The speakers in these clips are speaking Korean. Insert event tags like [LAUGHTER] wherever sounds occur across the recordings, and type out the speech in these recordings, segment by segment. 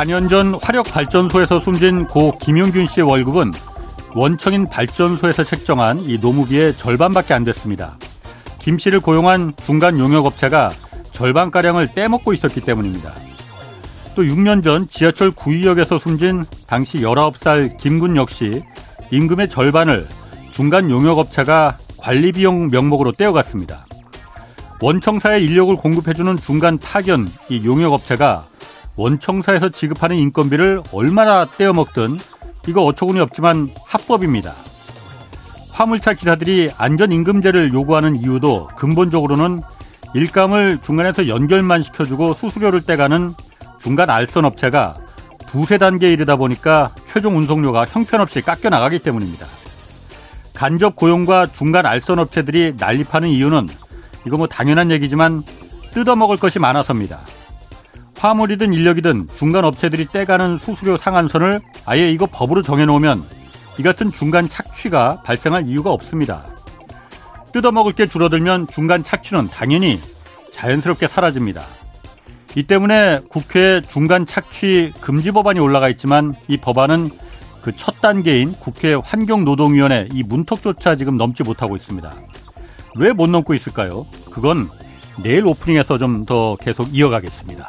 4년 전 화력발전소에서 숨진 고 김용균 씨의 월급은 원청인 발전소에서 책정한 이 노무비의 절반밖에 안 됐습니다. 김 씨를 고용한 중간 용역업체가 절반가량을 떼먹고 있었기 때문입니다. 또 6년 전 지하철 구의역에서 숨진 당시 19살 김군 역시 임금의 절반을 중간 용역업체가 관리비용 명목으로 떼어갔습니다. 원청사에 인력을 공급해주는 중간 파견 이 용역업체가 원청사에서 지급하는 인건비를 얼마나 떼어먹든 이거 어처구니 없지만 합법입니다. 화물차 기사들이 안전임금제를 요구하는 이유도 근본적으로는 일감을 중간에서 연결만 시켜주고 수수료를 떼가는 중간 알선 업체가 두세 단계에 이르다 보니까 최종 운송료가 형편없이 깎여 나가기 때문입니다. 간접 고용과 중간 알선 업체들이 난립하는 이유는 이거 뭐 당연한 얘기지만 뜯어먹을 것이 많아서입니다. 화물이든 인력이든 중간 업체들이 떼가는 수수료 상한선을 아예 이거 법으로 정해놓으면 이 같은 중간 착취가 발생할 이유가 없습니다. 뜯어먹을 게 줄어들면 중간 착취는 당연히 자연스럽게 사라집니다. 이 때문에 국회에 중간 착취 금지 법안이 올라가 있지만 이 법안은 그 첫 단계인 국회 환경노동위원회 이 문턱조차 지금 넘지 못하고 있습니다. 왜 못 넘고 있을까요? 그건 내일 오프닝에서 좀 더 계속 이어가겠습니다.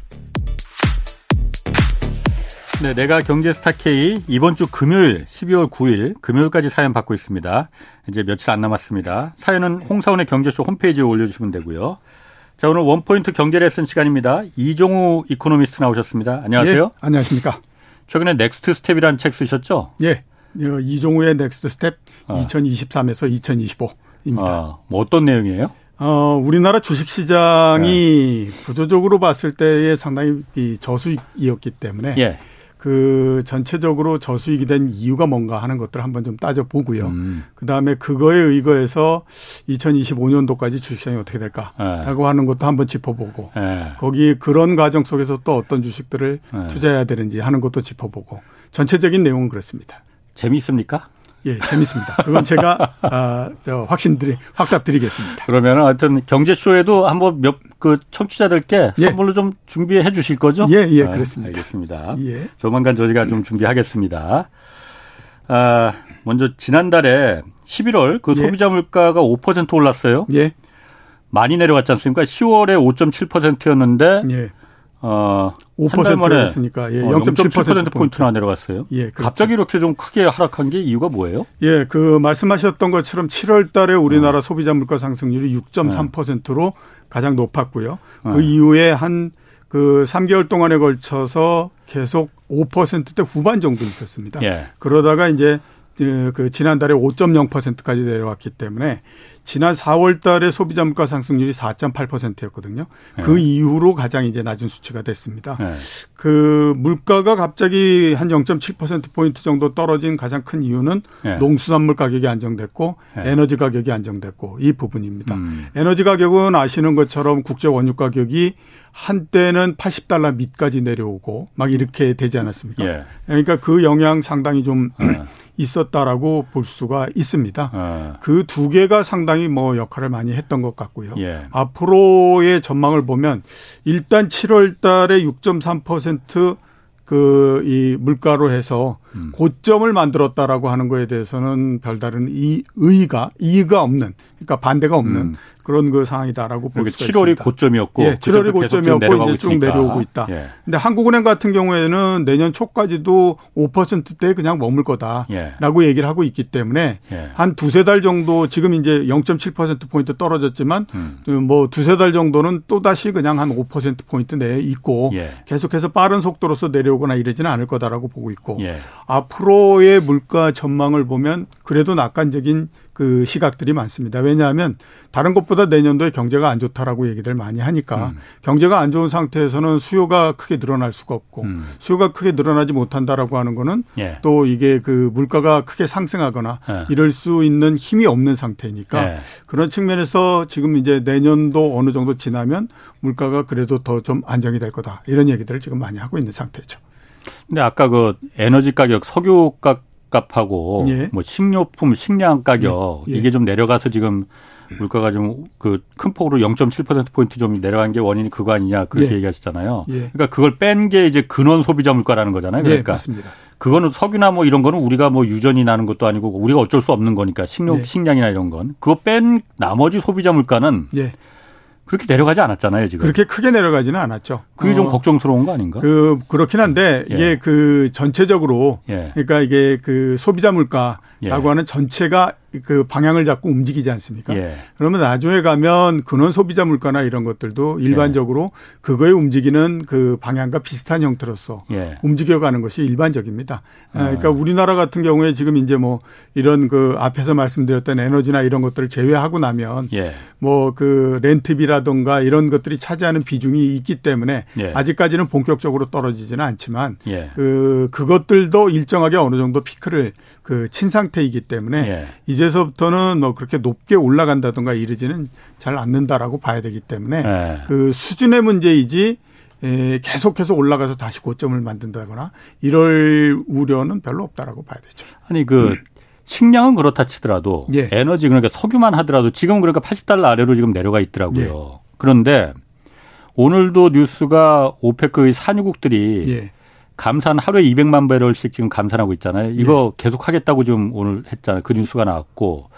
네, 내가 경제 스타 K 이번 주 금요일 12월 9일 금요일까지 사연 받고 있습니다. 이제 며칠 안 남았습니다. 사연은 홍사훈의 경제쇼 홈페이지에 올려주시면 되고요. 자, 오늘 one point 경제 레슨 시간입니다. 이종우 이코노미스트 나오셨습니다. 안녕하세요. 예, 안녕하십니까. 최근에 Next Step이라는 책 쓰셨죠? 예. 이종우의 Next Step 아. 2023에서 2025입니다. 아, 뭐 어떤 내용이에요? 어, 우리나라 주식 시장이 네. 구조적으로 봤을 때에 상당히 저수익이었기 때문에 예. 그 전체적으로 저수익이 된 이유가 뭔가 하는 것들을 한번 좀 따져보고요. 음. 그 다음에 그거에 의거해서 2025년도까지 주식시장이 어떻게 될까라고 네. 하는 것도 한번 짚어보고 네. 거기 그런 과정 속에서 또 어떤 주식들을 네. 투자해야 되는지 하는 것도 짚어보고 전체적인 내용은 그렇습니다. 재미있습니까? 예, 재밌습니다. 그건 제가 아, 저 확신드리 확답드리겠습니다. 그러면 하여튼 경제 쇼에도 한번 몇 그 청취자들께 예. 선물로 좀 준비해 주실 거죠? 예, 예, 아, 그렇습니다. 알겠습니다. 예. 조만간 저희가 좀 준비하겠습니다. 아, 먼저 지난달에 11월 그 예. 소비자 물가가 5% 올랐어요. 예. 많이 내려갔지 않습니까? 10월에 5.7%였는데 예. 어, 5%였으니까 예, 0.7% 포인트나 내려갔어요. 예, 그렇죠. 갑자기 이렇게 좀 크게 하락한 게 이유가 뭐예요? 예, 그 말씀하셨던 것처럼 7월 달에 우리나라 어. 소비자 물가 상승률이 6.3%로 네. 가장 높았고요. 그 네. 이후에 한 그 3개월 동안에 걸쳐서 계속 5%대 후반 정도 있었습니다. 예. 그러다가 이제 그, 그 지난달에 5.0%까지 내려왔기 때문에 지난 4월 달에 소비자 물가 상승률이 4.8%였거든요. 네. 그 이후로 가장 이제 낮은 수치가 됐습니다. 네. 그 물가가 갑자기 한 0.7% 포인트 정도 떨어진 가장 큰 이유는 네. 농수산물 가격이 안정됐고 네. 에너지 가격이 안정됐고 이 부분입니다. 음. 에너지 가격은 아시는 것처럼 국제 원유 가격이 한때는 80달러 밑까지 내려오고 막 이렇게 되지 않았습니까? 예. 그러니까 그 영향 상당히 좀 예. [CLEARS THROAT] 있었다라고 볼 수가 있습니다. 예. 그두 개가 상당히 뭐 역할을 많이 했던 것 같고요. 예. 앞으로의 전망을 보면 일단 7월 달에 6.3%그 이 물가로 해서 음. 고점을 만들었다라고 하는 거에 대해서는 별다른 이 의의가 이의가 없는 그러니까 반대가 없는 음. 그런 그 상황이다라고 볼 수가 7월이 있습니다. 고점이었고 예, 7월이 고점이었고 이제 쭉 내려오고 있다. 예. 근데 한국은행 같은 경우에는 내년 초까지도 5%대 그냥 머물 거다라고 예. 얘기를 하고 있기 때문에 예. 한 두세 달 정도 지금 이제 0.7% 포인트 떨어졌지만 음. 뭐 두세 달 정도는 또 다시 그냥 한 5% 포인트 내에 있고 예. 계속해서 빠른 속도로서 내려오거나 이러지는 않을 거다라고 보고 있고 예. 앞으로의 물가 전망을 보면 그래도 낙관적인 그 시각들이 많습니다. 왜냐하면 다른 것보다 내년도에 경제가 안 좋다라고 얘기들 많이 하니까 음. 경제가 안 좋은 상태에서는 수요가 크게 늘어날 수가 없고 음. 수요가 크게 늘어나지 못한다라고 하는 거는 예. 또 이게 그 물가가 크게 상승하거나 예. 이럴 수 있는 힘이 없는 상태니까 예. 그런 측면에서 지금 이제 내년도 어느 정도 지나면 물가가 그래도 더 좀 안정이 될 거다 이런 얘기들을 지금 많이 하고 있는 상태죠. 근데 아까 그 에너지 가격, 석유 값 값하고 예. 뭐 식료품, 식량 가격 예. 예. 이게 좀 내려가서 지금 물가가 좀 그 큰 폭으로 0.7% 포인트 좀 내려간 게 원인이 그거 아니냐 그렇게 예. 얘기하시잖아요. 예. 그러니까 그걸 뺀 게 이제 근원 소비자 물가라는 거잖아요. 그러니까 맞습니다. 그거는 석유나 뭐 이런 거는 우리가 뭐 유전이 나는 것도 아니고 우리가 어쩔 수 없는 거니까 식료 식량이나 이런 건 그거 뺀 나머지 소비자 물가는 그렇게 내려가지 않았잖아요, 지금. 그렇게 크게 내려가지는 않았죠. 그게 어. 좀 걱정스러운 거 아닌가? 그, 그렇긴 한데, 예. 이게 그 전체적으로, 예. 그러니까 이게 그 소비자 물가라고 예. 하는 전체가 그 방향을 잡고 움직이지 않습니까? 예. 그러면 나중에 가면 근원 소비자 물가나 이런 것들도 일반적으로 예. 그거에 움직이는 그 방향과 비슷한 형태로서 예. 움직여가는 것이 일반적입니다. 아. 그러니까 우리나라 같은 경우에 지금 이제 뭐 이런 그 앞에서 말씀드렸던 에너지나 이런 것들을 제외하고 나면 예. 뭐그 렌트비라든가 이런 것들이 차지하는 비중이 있기 때문에 예. 아직까지는 본격적으로 떨어지지는 않지만 예. 그 그것들도 일정하게 어느 정도 피크를 그 친 상태이기 때문에 이제 이제서부터는 뭐 그렇게 높게 올라간다든가 이러지는 잘 않는다라고 봐야 되기 때문에 네. 그 수준의 문제이지 에, 계속해서 올라가서 다시 고점을 만든다거나 이럴 우려는 별로 없다라고 봐야 되죠. 아니 그 음. 식량은 그렇다 치더라도 예. 에너지 그러니까 석유만 하더라도 지금은 그러니까 80달러 아래로 지금 내려가 있더라고요. 예. 그런데 오늘도 뉴스가 오페크의 산유국들이 예. 감산 하루에 200만 배럴씩 지금 감산하고 있잖아요. 이거 네. 계속 하겠다고 지금 오늘 했잖아요. 그 뉴스가 나왔고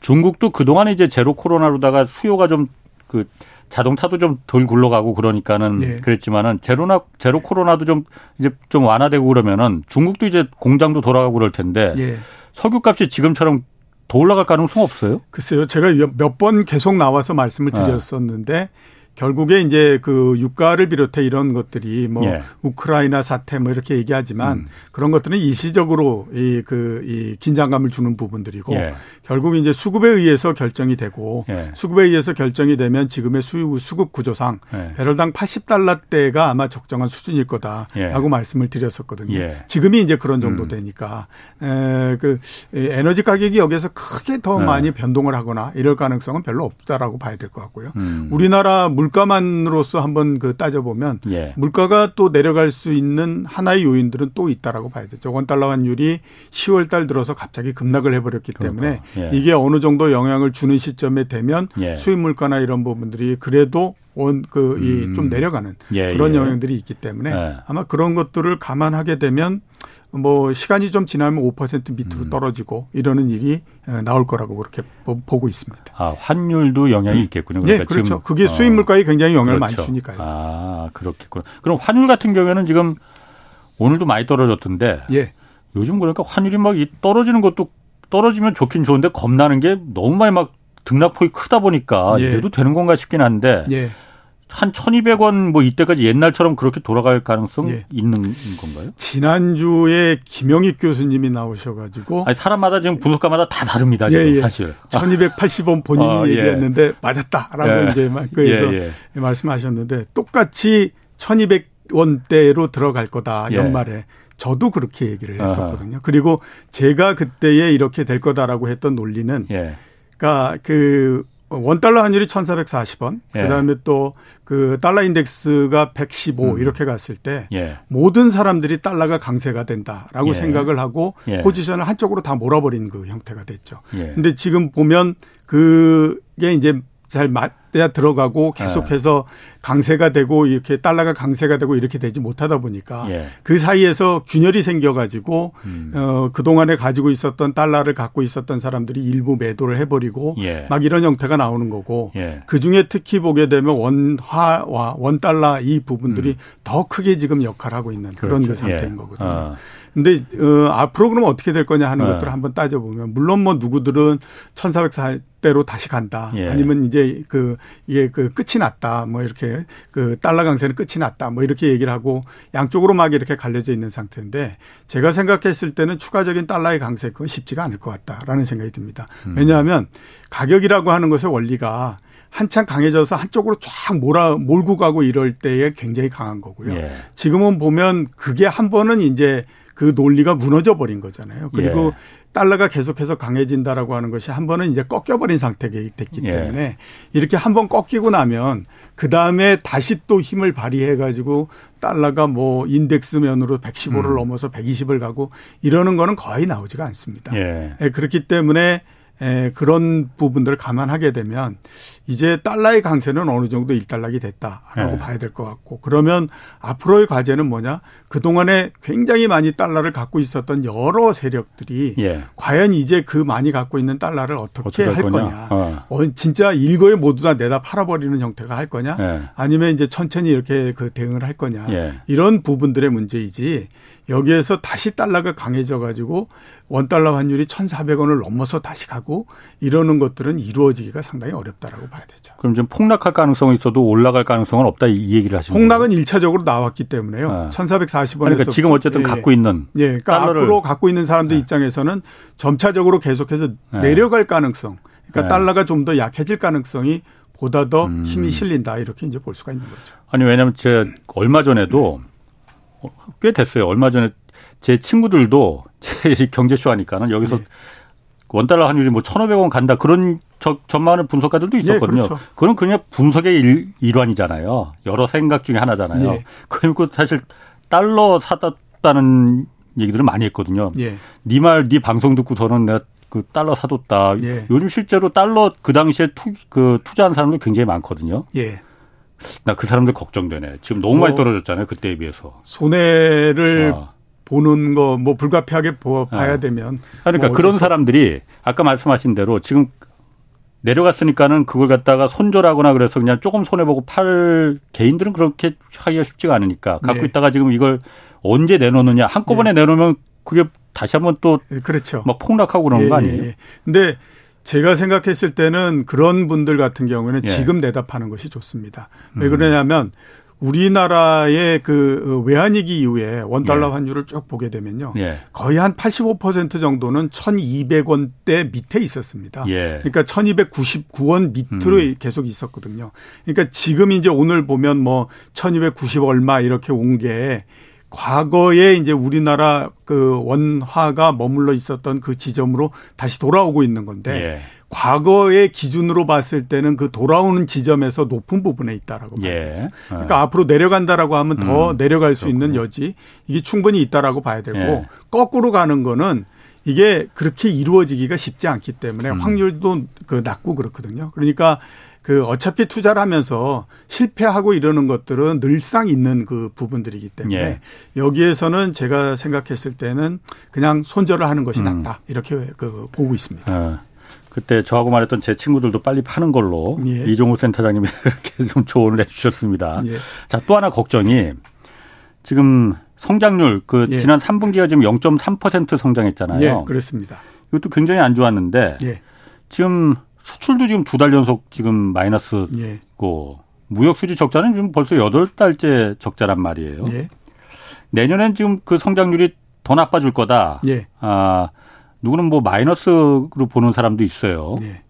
중국도 그동안에 이제 제로 코로나로다가 수요가 좀 그 자동차도 좀 덜 굴러가고 그러니까는 네. 그랬지만은 제로나 제로 코로나도 좀 이제 좀 완화되고 그러면은 중국도 이제 공장도 돌아가고 그럴 텐데 네. 석유값이 지금처럼 더 올라갈 가능성 없어요? 글쎄요. 제가 몇 번 계속 나와서 말씀을 네. 드렸었는데 네. 결국에 이제 그 유가를 비롯해 이런 것들이 뭐 예. 우크라이나 사태 뭐 이렇게 얘기하지만 음. 그런 것들은 일시적으로 이 그이 그 긴장감을 주는 부분들이고 예. 결국 이제 수급에 의해서 결정이 되고 예. 수급에 의해서 결정이 되면 지금의 수, 수급 구조상 예. 배럴당 80달러대가 아마 적정한 수준일 거다라고 예. 말씀을 드렸었거든요. 예. 지금이 이제 그런 정도 음. 되니까 에, 그 에너지 가격이 여기서 크게 더 많이 변동을 하거나 이럴 가능성은 별로 없다라고 봐야 될 것 같고요. 음. 우리나라 물 물가만으로서 한번 그 따져보면 예. 물가가 또 내려갈 수 있는 하나의 요인들은 또 있다라고 봐야 되죠. 원 달러 환율이 10월 달 들어서 갑자기 급락을 해버렸기 때문에 예. 이게 어느 정도 영향을 주는 시점에 되면 예. 수입 물가나 이런 부분들이 그래도 원그 이좀 음. 내려가는 예, 그런 예. 영향들이 있기 때문에 예. 아마 그런 것들을 감안하게 되면 뭐 시간이 좀 지나면 5% 밑으로 음. 떨어지고 이러는 일이 어, 나올 거라고 그렇게 보고 있습니다. 아 환율도 영향이 있겠군요. 그러니까 네, 그렇죠. 그게 어. 수입 물가에 굉장히 영향을 그렇죠. 많이 주니까요. 아 그렇겠군. 그럼 환율 같은 경우에는 지금 오늘도 많이 떨어졌던데. 예. 요즘 그러니까 환율이 막 떨어지는 것도 떨어지면 좋긴 좋은데 겁나는 게 너무 많이 막 등락폭이 크다 보니까 예. 이래도 되는 건가 싶긴 한데. 예. 한 1,200원 뭐 이때까지 옛날처럼 그렇게 돌아갈 가능성 예. 있는 건가요? 지난주에 김영익 교수님이 나오셔 가지고 아니, 사람마다 지금 분석가마다 다 다릅니다. 지금 예, 예. 사실 1,280원 본인이 어, 얘기했는데 맞았다라고 예. 이제 그래서. 말씀하셨는데 똑같이 1,200원대로 들어갈 거다 연말에. 저도 그렇게 얘기를 했었거든요. 아하. 그리고 제가 그때에 이렇게 될 거다라고 했던 논리는 그러니까 그 원달러 환율이 1,440원. 예. 그다음에 또 그 달러 인덱스가 115 음. 이렇게 갔을 때 예. 모든 사람들이 달러가 강세가 된다라고 예. 생각을 하고 예. 포지션을 한쪽으로 다 몰아버린 그 형태가 됐죠. 예. 근데 지금 보면 그게 이제 잘 맞야 들어가고 계속해서 네. 강세가 되고 이렇게 달러가 강세가 되고 이렇게 되지 못하다 보니까 예. 그 사이에서 균열이 생겨가지고 음. 어, 그 동안에 가지고 있었던 달러를 갖고 있었던 사람들이 일부 매도를 해버리고 예. 막 이런 형태가 나오는 거고 예. 그 중에 특히 보게 되면 원화와 원 달러 이 부분들이 음. 더 크게 지금 역할하고 있는 그런 그렇죠. 그 상태인 예. 거거든요. 어. 근데 어, 앞으로 그러면 어떻게 될 거냐 하는 네. 것들을 한번 따져보면 물론 뭐 누구들은 1404 대로 다시 간다. 예. 아니면 이제 그 이게 그 끝이 났다. 뭐 이렇게 그 달러 강세는 끝이 났다. 뭐 이렇게 얘기를 하고 양쪽으로 막 이렇게 갈려져 있는 상태인데 제가 생각했을 때는 추가적인 달러의 강세 그건 쉽지가 않을 것 같다라는 생각이 듭니다. 음. 왜냐하면 가격이라고 하는 것의 원리가 한참 강해져서 한쪽으로 쫙 몰아 몰고 가고 이럴 때에 굉장히 강한 거고요. 예. 지금은 보면 그게 한 번은 이제 그 논리가 무너져 버린 거잖아요. 그리고 예. 달러가 계속해서 강해진다라고 하는 것이 한 번은 이제 꺾여버린 상태가 됐기 예. 때문에 이렇게 한 번 꺾이고 나면 그 다음에 다시 또 힘을 발휘해 가지고 달러가 뭐 인덱스 면으로 115를 음. 넘어서 120을 가고 이러는 거는 거의 나오지가 않습니다. 예. 예 그렇기 때문에 에, 그런 부분들을 감안하게 되면 이제 달러의 강세는 어느 정도 일단락이 됐다라고 네. 봐야 될 것 같고 그러면 앞으로의 과제는 뭐냐 그동안에 굉장히 많이 달러를 갖고 있었던 여러 세력들이 예. 과연 이제 그 많이 갖고 있는 달러를 어떻게, 어떻게 할 거냐, 어. 어. 진짜 일거에 모두 다 내다 팔아버리는 형태가 할 거냐 예. 아니면 이제 천천히 이렇게 그 대응을 할 거냐 예. 이런 부분들의 문제이지 여기에서 다시 달러가 강해져 가지고 원달러 환율이 1,400원을 넘어서 다시 가고 이러는 것들은 이루어지기가 상당히 어렵다라고 봐야 되죠. 그럼 좀 폭락할 가능성이 있어도 올라갈 가능성은 없다 이 얘기를 하시는? 폭락은 일차적으로 나왔기 때문에요. 아. 1,440원에서 그러니까 지금 어쨌든 예. 갖고 있는 예. 그러니까 달러를. 앞으로 갖고 있는 사람들 네. 입장에서는 점차적으로 계속해서 네. 내려갈 가능성. 그러니까 네. 달러가 좀 더 약해질 가능성이 보다 더 음. 힘이 실린다 이렇게 이제 볼 수가 있는 거죠. 아니 왜냐하면 제가 얼마 전에도 꽤 됐어요. 얼마 전에 제 친구들도 [LAUGHS] 제 경제쇼 하니까는 여기서 네. 원달러 환율이 뭐 1,500원 간다 그런 저, 전망하는 분석가들도 네, 있었거든요. 네, 그렇죠. 그건 그냥 분석의 일, 일환이잖아요. 여러 생각 중에 하나잖아요. 네. 그리고 사실 달러 사뒀다는 얘기들을 많이 했거든요. 예. 내 말 내 방송 듣고서는 내가 그 달러 사뒀다. 예. 요즘 실제로 달러 그 당시에 투, 그 투자한 사람들 굉장히 많거든요. 예. 나 그 사람들 걱정되네. 지금 너무 뭐, 많이 떨어졌잖아요. 그때에 비해서. 손해를 어. 보는 거 뭐 불가피하게 봐야 네. 되면 그러니까 뭐 그런 사람들이 아까 말씀하신 대로 지금 내려갔으니까는 그걸 갖다가 손절하거나 그래서 그냥 조금 손해 보고 팔 개인들은 그렇게 하기가 쉽지가 않으니까 갖고 네. 있다가 지금 이걸 언제 내놓느냐 한꺼번에 네. 내놓으면 그게 다시 한번 또 예, 그렇죠. 막 폭락하고 그런 예, 거 아니에요? 예. 근데 제가 생각했을 때는 그런 분들 같은 경우에는 예. 지금 내답하는 것이 좋습니다. 왜 음. 그러냐면 우리나라의 그 외환위기 이후에 원달러 예. 환율을 쭉 보게 되면요. 예. 거의 한 85% 정도는 1200원대 밑에 있었습니다. 예. 그러니까 1299원 밑으로 음. 계속 있었거든요. 그러니까 지금 이제 오늘 보면 뭐 1290 얼마 이렇게 온 게 과거에 이제 우리나라 그 원화가 머물러 있었던 그 지점으로 다시 돌아오고 있는 건데 예. 과거의 기준으로 봤을 때는 그 돌아오는 지점에서 높은 부분에 있다라고 예. 봐야 되죠. 그러니까 예. 앞으로 내려간다라고 하면 더 음, 내려갈 수 그렇군요. 있는 여지 이게 충분히 있다라고 봐야 되고 예. 거꾸로 가는 거는 이게 그렇게 이루어지기가 쉽지 않기 때문에 음. 확률도 그 낮고 그렇거든요. 그러니까 그 어차피 투자를 하면서 실패하고 이러는 것들은 늘상 있는 그 부분들이기 때문에 예. 여기에서는 제가 생각했을 때는 그냥 손절을 하는 것이 음. 낫다 이렇게 그 보고 있습니다. 어. 그때 저하고 말했던 제 친구들도 빨리 파는 걸로 예. 이종호 센터장님이 [LAUGHS] 이렇게 좀 조언을 해주셨습니다. 예. 자, 또 하나 걱정이 지금 성장률 그 예. 지난 3분기가 지금 0.3% 성장했잖아요. 예, 그렇습니다. 이것도 굉장히 안 좋았는데 예. 지금 수출도 지금 두 달 연속 지금 마이너스고 예. 무역 수지 적자는 지금 벌써 8달째 적자란 말이에요. 예. 내년엔 지금 그 성장률이 더 나빠질 거다. 아, 누구는 뭐 마이너스로 보는 사람도 있어요. 네.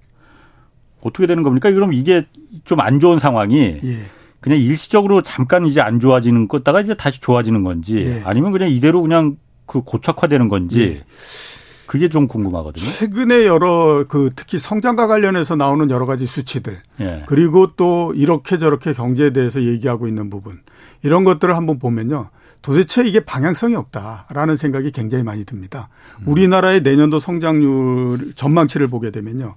어떻게 되는 겁니까? 그럼 이게 좀 안 좋은 상황이 예. 그냥 일시적으로 잠깐 이제 안 좋아지는 것다가 이제 다시 좋아지는 건지 예. 아니면 그냥 이대로 그냥 그 고착화되는 건지 예. 그게 좀 궁금하거든요. 최근에 여러 그 특히 성장과 관련해서 나오는 여러 가지 수치들 예. 그리고 또 이렇게 저렇게 경제에 대해서 얘기하고 있는 부분 이런 것들을 한번 보면요. 도대체 이게 방향성이 없다라는 생각이 굉장히 많이 듭니다. 우리나라의 내년도 성장률 전망치를 보게 되면요.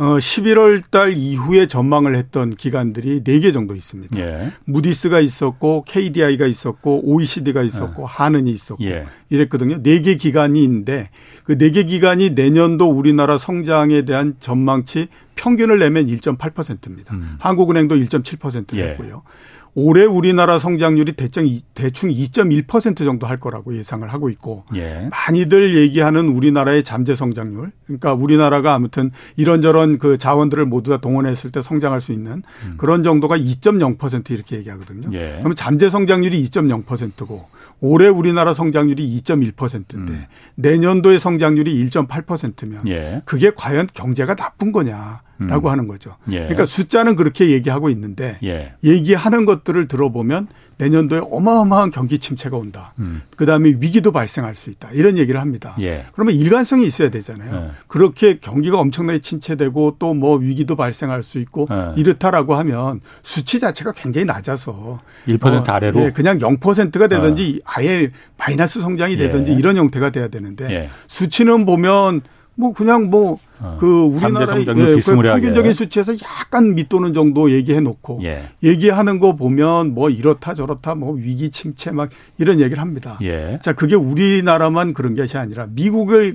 어 11월 달 이후에 전망을 했던 기관들이 4개 정도 있습니다. 예. 무디스가 있었고 KDI가 있었고 OECD가 있었고 예. 한은이 있었고 예. 이랬거든요. 4개 기관이 있는데 그 4개 기관이 내년도 우리나라 성장에 대한 전망치 평균을 내면 1.8%입니다. 음. 한국은행도 1.7% 냈고요. 예. 올해 우리나라 성장률이 대충 대충 2.1% 정도 할 거라고 예상을 하고 있고 예. 많이들 얘기하는 우리나라의 잠재 성장률 그러니까 우리나라가 아무튼 이런저런 그 자원들을 모두 다 동원했을 때 성장할 수 있는 음. 그런 정도가 2.0% 이렇게 얘기하거든요. 예. 그러면 잠재 성장률이 2.0%고 올해 우리나라 성장률이 2.1%인데 음. 내년도의 성장률이 1.8%면 예. 그게 과연 경제가 나쁜 거냐? 라고 음. 하는 거죠. 예. 그러니까 숫자는 그렇게 얘기하고 있는데 예. 얘기하는 것들을 들어보면 내년도에 어마어마한 경기 침체가 온다. 음. 그다음에 위기도 발생할 수 있다. 이런 얘기를 합니다. 예. 그러면 일관성이 있어야 되잖아요. 예. 그렇게 경기가 엄청나게 침체되고 또 뭐 위기도 발생할 수 있고 예. 이렇다라고 하면 수치 자체가 굉장히 낮아서 1% 어, 아래로 예, 그냥 0%가 되든지 어. 아예 마이너스 성장이 되든지 예. 이런 형태가 돼야 되는데 수치는 보면 뭐 그냥 뭐그 어, 우리나라의 예, 그 평균적인 수치에서 약간 밑도는 정도 얘기해 놓고 예. 얘기하는 거 보면 뭐 이렇다 저렇다 뭐 위기 침체 막 이런 얘기를 합니다. 예. 자 그게 우리나라만 그런 것이 아니라 미국에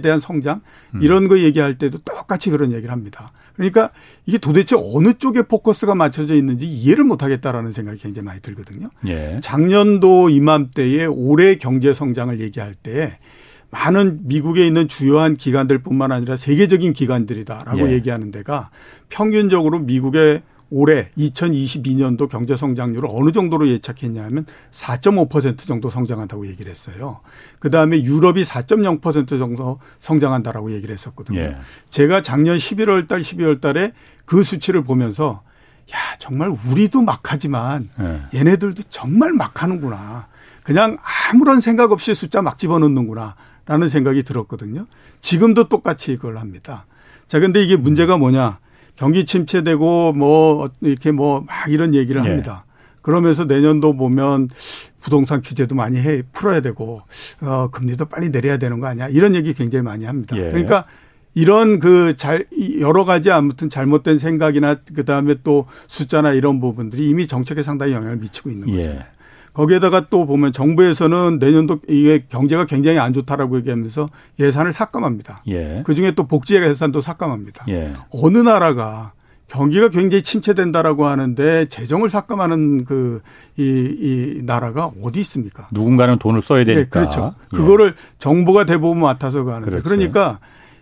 대한 성장 음. 이런 거 얘기할 때도 똑같이 그런 얘기를 합니다. 그러니까 이게 도대체 어느 쪽에 포커스가 맞춰져 있는지 이해를 못 하겠다라는 생각이 굉장히 많이 들거든요. 예. 작년도 이맘때에 올해 경제 성장을 얘기할 때 많은 미국에 있는 주요한 기관들뿐만 아니라 세계적인 기관들이다라고 예. 얘기하는 데가 평균적으로 미국의 올해 2022년도 경제 성장률을 어느 정도로 예측했냐면 4.5% 정도 성장한다고 얘기를 했어요. 그 다음에 유럽이 4.0% 정도 성장한다라고 얘기를 했었거든요. 예. 제가 작년 11월 달 12월 달에 그 수치를 보면서 야, 정말 우리도 막 하지만 예. 얘네들도 정말 막 하는구나. 그냥 아무런 생각 없이 숫자 막 집어넣는구나. 라는 생각이 들었거든요. 지금도 똑같이 그걸 합니다. 자, 근데 이게 문제가 뭐냐. 경기 침체되고 뭐 이렇게 뭐 막 이런 얘기를 네. 합니다. 그러면서 내년도 보면 부동산 규제도 많이 해 풀어야 되고 어 금리도 빨리 내려야 되는 거 아니야? 이런 얘기 굉장히 많이 합니다. 예. 그러니까 이런 그 잘 여러 가지 아무튼 잘못된 생각이나 그다음에 또 숫자나 이런 부분들이 이미 정책에 상당히 영향을 미치고 있는 예. 거잖아요. 거기에다가 또 보면 정부에서는 내년도 이게 경제가 굉장히 안 좋다라고 얘기하면서 예산을 삭감합니다. 예. 그 중에 또 복지 예산도 삭감합니다. 예. 어느 나라가 경기가 굉장히 침체된다라고 하는데 재정을 삭감하는 그, 이, 이 나라가 어디 있습니까? 누군가는 돈을 써야 되니까. 네, 그렇죠. 예. 그거를 정부가 대부분 맡아서 가는데. 그렇죠. 그러니까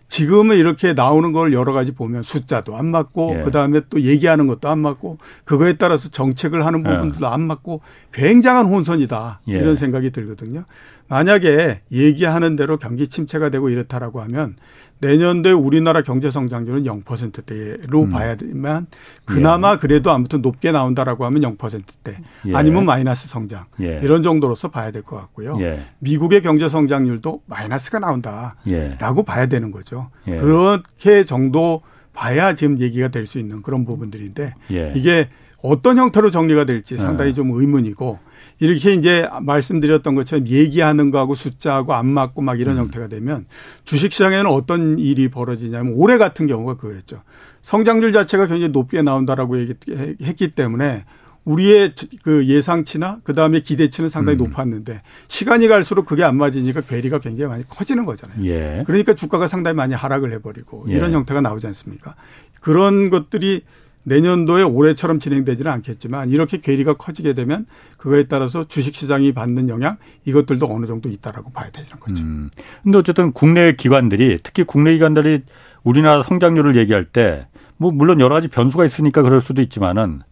지금은 이렇게 나오는 걸 여러 가지 보면 숫자도 안 맞고 예. 그다음에 또 얘기하는 것도 안 맞고 그거에 따라서 정책을 하는 예. 부분들도 예. 안 맞고 굉장한 혼선이다. 예. 이런 생각이 들거든요. 만약에 얘기하는 대로 경기 침체가 되고 이렇다라고 하면 내년도에 우리나라 경제 성장률은 0%대로 음. 봐야 되면 그나마 예. 그래도 아무튼 높게 나온다라고 하면 0%대 예. 아니면 마이너스 성장 예. 이런 정도로서 봐야 될 것 같고요. 예. 미국의 경제 성장률도 마이너스가 나온다라고 예. 봐야 되는 거죠. 예. 그렇게 정도 봐야 지금 얘기가 될 수 있는 그런 부분들인데 이게 어떤 형태로 정리가 될지 상당히 좀 의문이고 이렇게 이제 말씀드렸던 것처럼 얘기하는 거하고 숫자하고 안 맞고 막 이런 음. 형태가 되면 주식시장에는 어떤 일이 벌어지냐면 올해 같은 경우가 그거였죠. 성장률 자체가 굉장히 높게 나온다라고 얘기했기 때문에 우리의 그 예상치나 그 다음에 기대치는 상당히 음. 높았는데 시간이 갈수록 그게 안 맞으니까 괴리가 굉장히 많이 커지는 거잖아요. 예. 그러니까 주가가 상당히 많이 하락을 해버리고 이런 예. 형태가 나오지 않습니까? 그런 것들이 내년도에 올해처럼 진행되지는 않겠지만 이렇게 괴리가 커지게 되면 그거에 따라서 주식시장이 받는 영향 이것들도 어느 정도 있다라고 봐야 되는 거죠. 음. 근데 어쨌든 국내 기관들이 특히 국내 기관들이 우리나라 성장률을 얘기할 때 뭐 물론 여러 가지 변수가 있으니까 그럴 수도 있지만은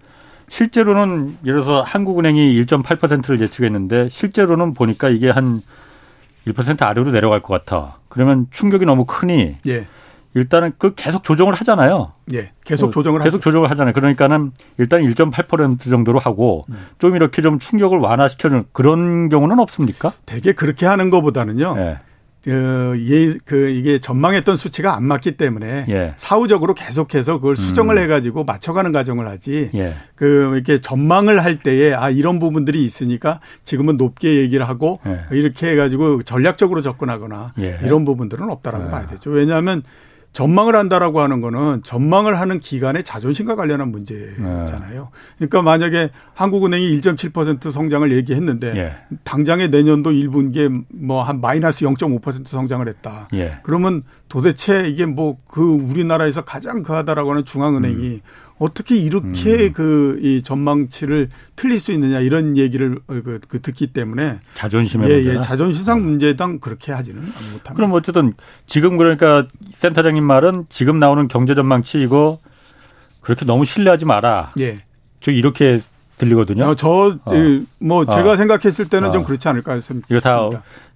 실제로는 예를 들어서 한국은행이 1.8%를 예측했는데 실제로는 보니까 이게 한1% 아래로 내려갈 것 같아. 그러면 충격이 너무 크니 예. 일단은 그 계속 조정을 하잖아요. 예. 계속 어, 조정을 계속 하죠. 조정을 하잖아요. 그러니까는 일단 1.8% 정도로 하고 음. 좀 이렇게 좀 충격을 완화시켜 주는 그런 경우는 없습니까? 되게 그렇게 하는 것보다는요. 예. 그, 예, 그, 이게 전망했던 수치가 안 맞기 때문에 예. 사후적으로 계속해서 그걸 수정을 음. 해가지고 맞춰가는 과정을 하지. 예. 그, 이렇게 전망을 할 때에 아, 이런 부분들이 있으니까 지금은 높게 얘기를 하고 예. 이렇게 해가지고 전략적으로 접근하거나 예. 이런 부분들은 없다라고 예. 봐야 되죠. 왜냐하면 전망을 한다라고 하는 거는 전망을 하는 기관의 자존심과 관련한 문제잖아요. 그러니까 만약에 한국은행이 1.7% 성장을 얘기했는데 예. 당장에 내년도 1분기에 뭐 한 마이너스 0.5% 성장을 했다. 예. 그러면 도대체 이게 뭐 그 우리나라에서 가장 그하다라고 하는 중앙은행이 음. 어떻게 이렇게 음. 그이 전망치를 틀릴 수 있느냐 이런 얘기를 그, 그 듣기 때문에 자존심의 예, 예, 자존심상 음. 문제당 그렇게 하지는 못합니다. 그럼 어쨌든 지금 그러니까 센터장님 말은 지금 나오는 경제 전망치 이거 그렇게 너무 신뢰하지 마라. 예. 저 이렇게 들리거든요. 어, 저뭐 어. 제가 어. 생각했을 때는 어. 좀 그렇지 않을까 싶습니다. 이거 다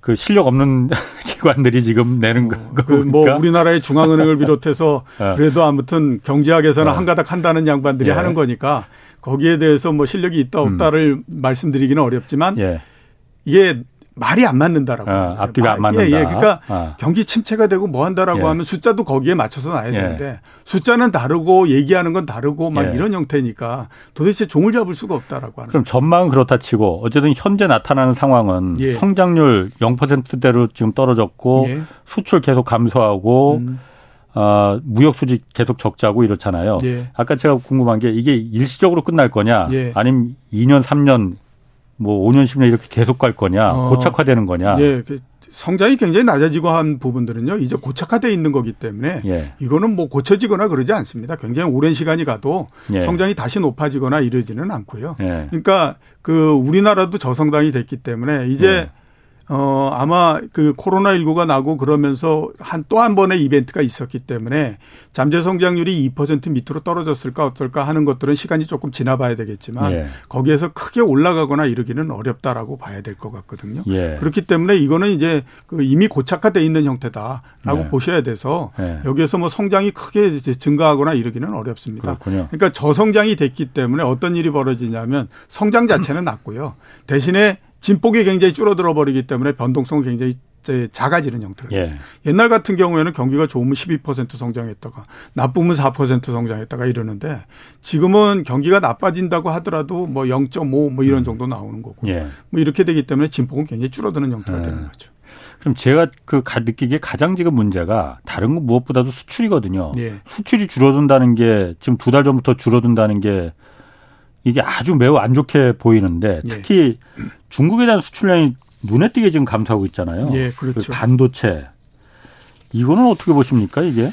그 실력 없는 [LAUGHS] 기관들이 지금 내는 거. 그뭐 우리나라의 중앙은행을 비롯해서 [LAUGHS] 어. 그래도 아무튼 경제학에서는 어. 한가닥 한다는 양반들이 예. 하는 거니까 거기에 대해서 뭐 실력이 있다 없다를 음. 말씀드리기는 어렵지만 예. 이게 말이 안 맞는다라고. 어, 앞뒤가 안 맞는다. 예, 예. 그러니까 어. 경기 침체가 되고 뭐 한다라고 예. 하면 숫자도 거기에 맞춰서 놔야 예. 되는데 숫자는 다르고 얘기하는 건 다르고 막 예. 이런 형태니까 도대체 종을 잡을 수가 없다라고 하는. 그럼 전망은 그렇다 치고 어쨌든 현재 나타나는 상황은 예. 성장률 0%대로 지금 떨어졌고 예. 수출 계속 감소하고 음. 어, 무역 수지 계속 적자고 이렇잖아요. 아까 제가 궁금한 게 이게 일시적으로 끝날 거냐 아니면 2년 3년 뭐 5년 10년 이렇게 계속 갈 거냐 어. 고착화되는 거냐. 예. 그 성장이 굉장히 낮아지고 한 부분들은요 이제 고착화돼 있는 거기 때문에 예. 이거는 뭐 고쳐지거나 그러지 않습니다. 굉장히 오랜 시간이 가도 예. 성장이 다시 높아지거나 이러지는 않고요. 예. 그러니까 그 우리나라도 저성장이 됐기 때문에 이제 예. 어, 아마 그 코로나19가 나고 그러면서 한 또 한 번의 이벤트가 있었기 때문에 잠재 성장률이 2% 밑으로 떨어졌을까 어떨까 하는 것들은 시간이 조금 지나봐야 되겠지만 예. 거기에서 크게 올라가거나 이러기는 어렵다라고 봐야 될 것 같거든요. 예. 그렇기 때문에 이거는 이제 그 이미 고착화돼 있는 형태다라고 예. 보셔야 돼서 예. 여기에서 뭐 성장이 크게 증가하거나 이러기는 어렵습니다. 그렇군요. 그러니까 저성장이 됐기 때문에 어떤 일이 벌어지냐면 성장 자체는 낮고요. 대신에 진폭이 굉장히 줄어들어 버리기 때문에 변동성은 굉장히 작아지는 형태가 예. 옛날 같은 경우에는 경기가 좋으면 12% 성장했다가 나쁘면 4% 성장했다가 이러는데 지금은 경기가 나빠진다고 하더라도 뭐 0.5 뭐 이런 음. 정도 나오는 거고 예. 뭐 이렇게 되기 때문에 진폭은 굉장히 줄어드는 형태가 예. 되는 거죠. 그럼 제가 그 느끼기에 가장 지금 문제가 다른 거 무엇보다도 수출이거든요. 예. 수출이 줄어든다는 게 지금 두 달 전부터 줄어든다는 게 이게 아주 매우 안 좋게 보이는데 예. 특히 예. 중국에 대한 수출량이 눈에 띄게 지금 감소하고 있잖아요. 예, 그렇죠. 반도체 이거는 어떻게 보십니까 이게?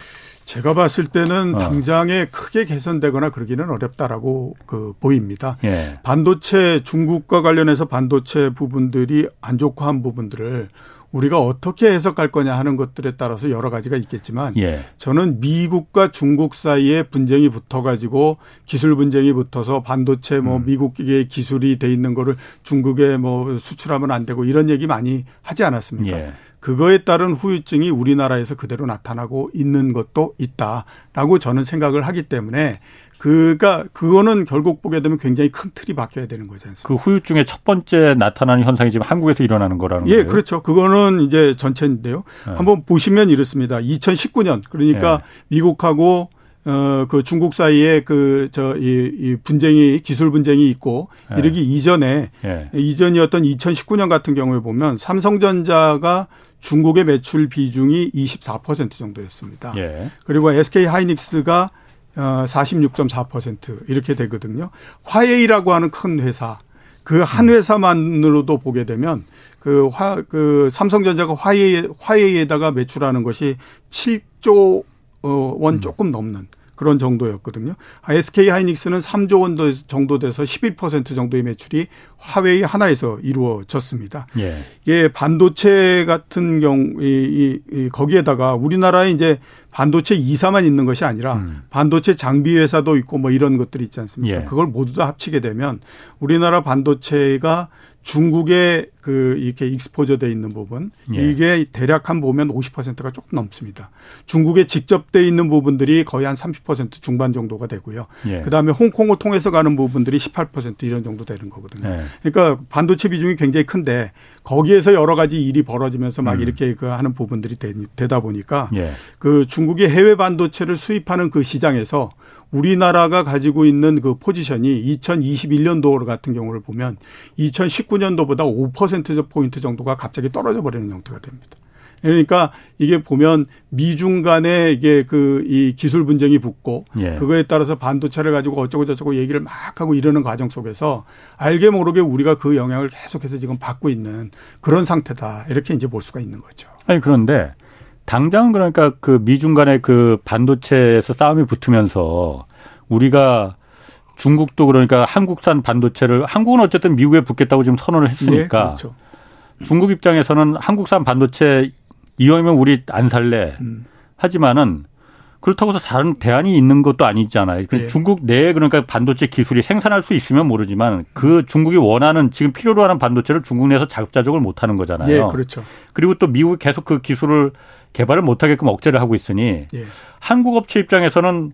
제가 봤을 때는 어. 당장에 크게 개선되거나 그러기는 어렵다라고 그 보입니다. 예. 반도체 중국과 관련해서 반도체 부분들이 안 좋고 한 부분들을 우리가 어떻게 해석할 거냐 하는 것들에 따라서 여러 가지가 있겠지만 예. 저는 미국과 중국 사이에 분쟁이 붙어가지고 기술 분쟁이 붙어서 반도체 뭐 음. 미국의 기술이 돼 있는 거를 중국에 뭐 수출하면 안 되고 이런 얘기 많이 하지 않았습니까? 예. 그거에 따른 후유증이 우리나라에서 그대로 나타나고 있는 것도 있다라고 저는 생각을 하기 때문에 그가 그거는 결국 보게 되면 굉장히 큰 틀이 바뀌어야 되는 거지 않습니까? 그 후유증의 첫 번째 나타나는 현상이 지금 한국에서 일어나는 거라는 예, 거예요. 그렇죠. 그거는 이제 전체인데요. 네. 한번 보시면 이렇습니다. 2019년 그러니까 네. 미국하고 어, 그 중국 사이에 그, 저, 이, 이 분쟁이, 기술 분쟁이 있고, 네. 이러기 이전에, 네. 이전이었던 2019년 같은 경우에 보면 삼성전자가 중국의 매출 비중이 24% 정도였습니다. 예. 그리고 SK 하이닉스가 어 46.4% 이렇게 되거든요. 화웨이라고 하는 큰 회사 그한 음. 회사만으로도 보게 되면 그 화, 그 삼성전자가 화웨이, 화웨이에다가 매출하는 것이 7조 어, 원 음. 조금 넘는 그런 정도였거든요. SK 하이닉스는 3조 원 정도 돼서 11% 정도의 매출이 화웨이 하나에서 이루어졌습니다. 예. 이게 반도체 같은 경우 이, 이, 거기에다가 우리나라에 이제 반도체 이사만 있는 것이 아니라 음. 반도체 장비 회사도 있고 뭐 이런 것들이 있지 않습니까? 예. 그걸 모두 다 합치게 되면 우리나라 반도체가 중국에 그 이렇게 익스포저 돼 있는 부분 예. 이게 대략 한 보면 50%가 조금 넘습니다. 중국에 직접 돼 있는 부분들이 거의 한 30% 중반 정도가 되고요. 예. 그다음에 홍콩을 통해서 가는 부분들이 18% 이런 정도 되는 거거든요. 예. 그러니까 반도체 비중이 굉장히 큰데 거기에서 여러 가지 일이 벌어지면서 막 음. 이렇게 그 하는 부분들이 되, 다 보니까 예. 그 중국의 해외 반도체를 수입하는 그 시장에서 우리나라가 가지고 있는 그 포지션이 2021년도 같은 경우를 보면 2019년도보다 5% 포인트 정도가 갑자기 떨어져 버리는 형태가 됩니다. 그러니까 이게 보면 미중 간에 이게 그 이 기술 분쟁이 붙고 예. 그거에 따라서 반도체를 가지고 어쩌고 저쩌고 얘기를 막 하고 이러는 과정 속에서 알게 모르게 우리가 그 영향을 계속해서 지금 받고 있는 그런 상태다. 이렇게 이제 볼 수가 있는 거죠. 아니 그런데 당장 그러니까 그 미중 간의 그 반도체에서 싸움이 붙으면서 우리가 중국도 그러니까 한국산 반도체를 한국은 어쨌든 미국에 붙겠다고 지금 선언을 했으니까 네, 그렇죠. 중국 입장에서는 한국산 반도체 이왕이면 우리 안 살래 음. 하지만은 그렇다고 해서 다른 대안이 있는 것도 아니잖아요. 네. 중국 내에 그러니까 반도체 기술이 생산할 수 있으면 모르지만 그 중국이 원하는 지금 필요로 하는 반도체를 중국 내에서 자급자족을 못 하는 거잖아요. 네, 그렇죠. 그리고 또 미국이 계속 그 기술을 개발을 못 하게끔 억제를 하고 있으니 네. 한국 업체 입장에서는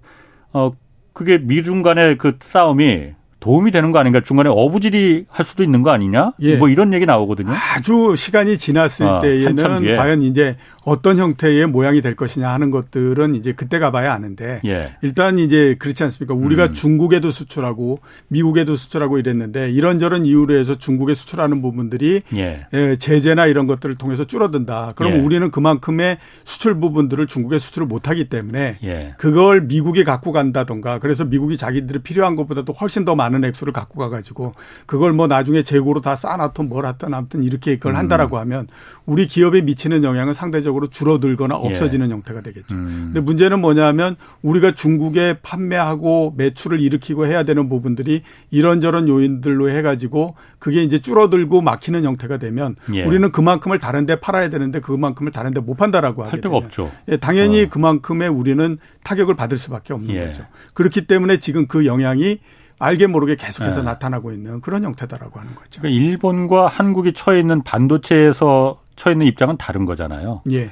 어 그게 미중 간의 그 싸움이 도움이 되는 거 아닌가 중간에 어부질이 할 수도 있는 거 아니냐 예. 뭐 이런 얘기 나오거든요. 아주 시간이 지났을 아, 때에는 과연 이제 어떤 형태의 모양이 될 것이냐 하는 것들은 이제 그때 가봐야 아는데 예. 일단 이제 그렇지 않습니까? 우리가 음. 중국에도 수출하고 미국에도 수출하고 이랬는데 이런저런 이유로 해서 중국에 수출하는 부분들이 예. 예 제재나 이런 것들을 통해서 줄어든다. 그러면 예. 우리는 그만큼의 수출 부분들을 중국에 수출을 못하기 때문에 예. 그걸 미국이 갖고 간다던가 그래서 미국이 자기들이 필요한 것보다도 훨씬 더 많은 액수를 갖고 가가지고 그걸 뭐 나중에 재고로 다 쌓아놨든 뭘 하든 아무튼 이렇게 그걸 음. 한다라고 하면 우리 기업에 미치는 영향은 상대적으로 줄어들거나 예. 없어지는 예. 형태가 되겠죠. 음. 근데 문제는 뭐냐면 우리가 중국에 판매하고 매출을 일으키고 해야 되는 부분들이 이런저런 요인들로 해가지고 그게 이제 줄어들고 막히는 형태가 되면 예. 우리는 그만큼을 다른데 팔아야 되는데 그만큼을 다른데 못 판다라고 하게 되면 없죠. 예, 당연히 어. 그만큼의 우리는 타격을 받을 수밖에 없는 예. 거죠. 그렇기 때문에 지금 그 영향이 알게 모르게 계속해서 네. 나타나고 있는 그런 형태다라고 하는 거죠. 그러니까 일본과 한국이 처해 있는 반도체에서 처해 있는 입장은 다른 거잖아요. 예.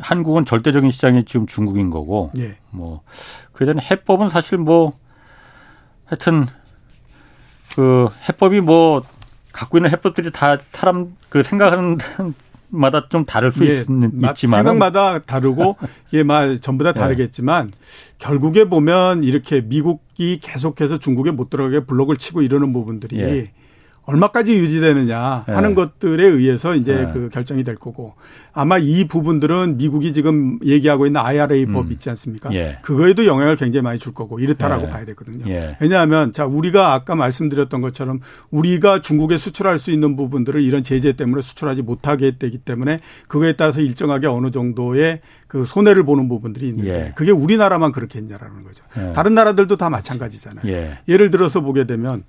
한국은 절대적인 시장이 지금 중국인 거고, 예. 뭐 그에 대한 해법은 사실 뭐 하여튼 그 해법이 뭐 갖고 있는 해법들이 다 사람 그 생각하는 [LAUGHS] 마다 좀 다를 수 예, 있는 있지만 생각마다 다르고 [LAUGHS] 예말 전부 다 예. 다르겠지만 예. 결국에 보면 이렇게 미국이 계속해서 중국에 못 들어가게 블록을 치고 이러는 부분들이 예. 얼마까지 유지되느냐 하는 네. 것들에 의해서 이제 네. 그 결정이 될 거고 아마 이 부분들은 미국이 지금 얘기하고 있는 IRA 음. 법 있지 않습니까? 예. 그거에도 영향을 굉장히 많이 줄 거고 이렇다라고 예. 봐야 되거든요. 예. 왜냐하면 자 우리가 아까 말씀드렸던 것처럼 우리가 중국에 수출할 수 있는 부분들을 이런 제재 때문에 수출하지 못하게 되기 때문에 그거에 따라서 일정하게 어느 정도의 그 손해를 보는 부분들이 있는데 예. 그게 우리나라만 그렇게 했냐라는 거죠. 예. 다른 나라들도 다 마찬가지잖아요. 예. 예를 들어서 보게 되면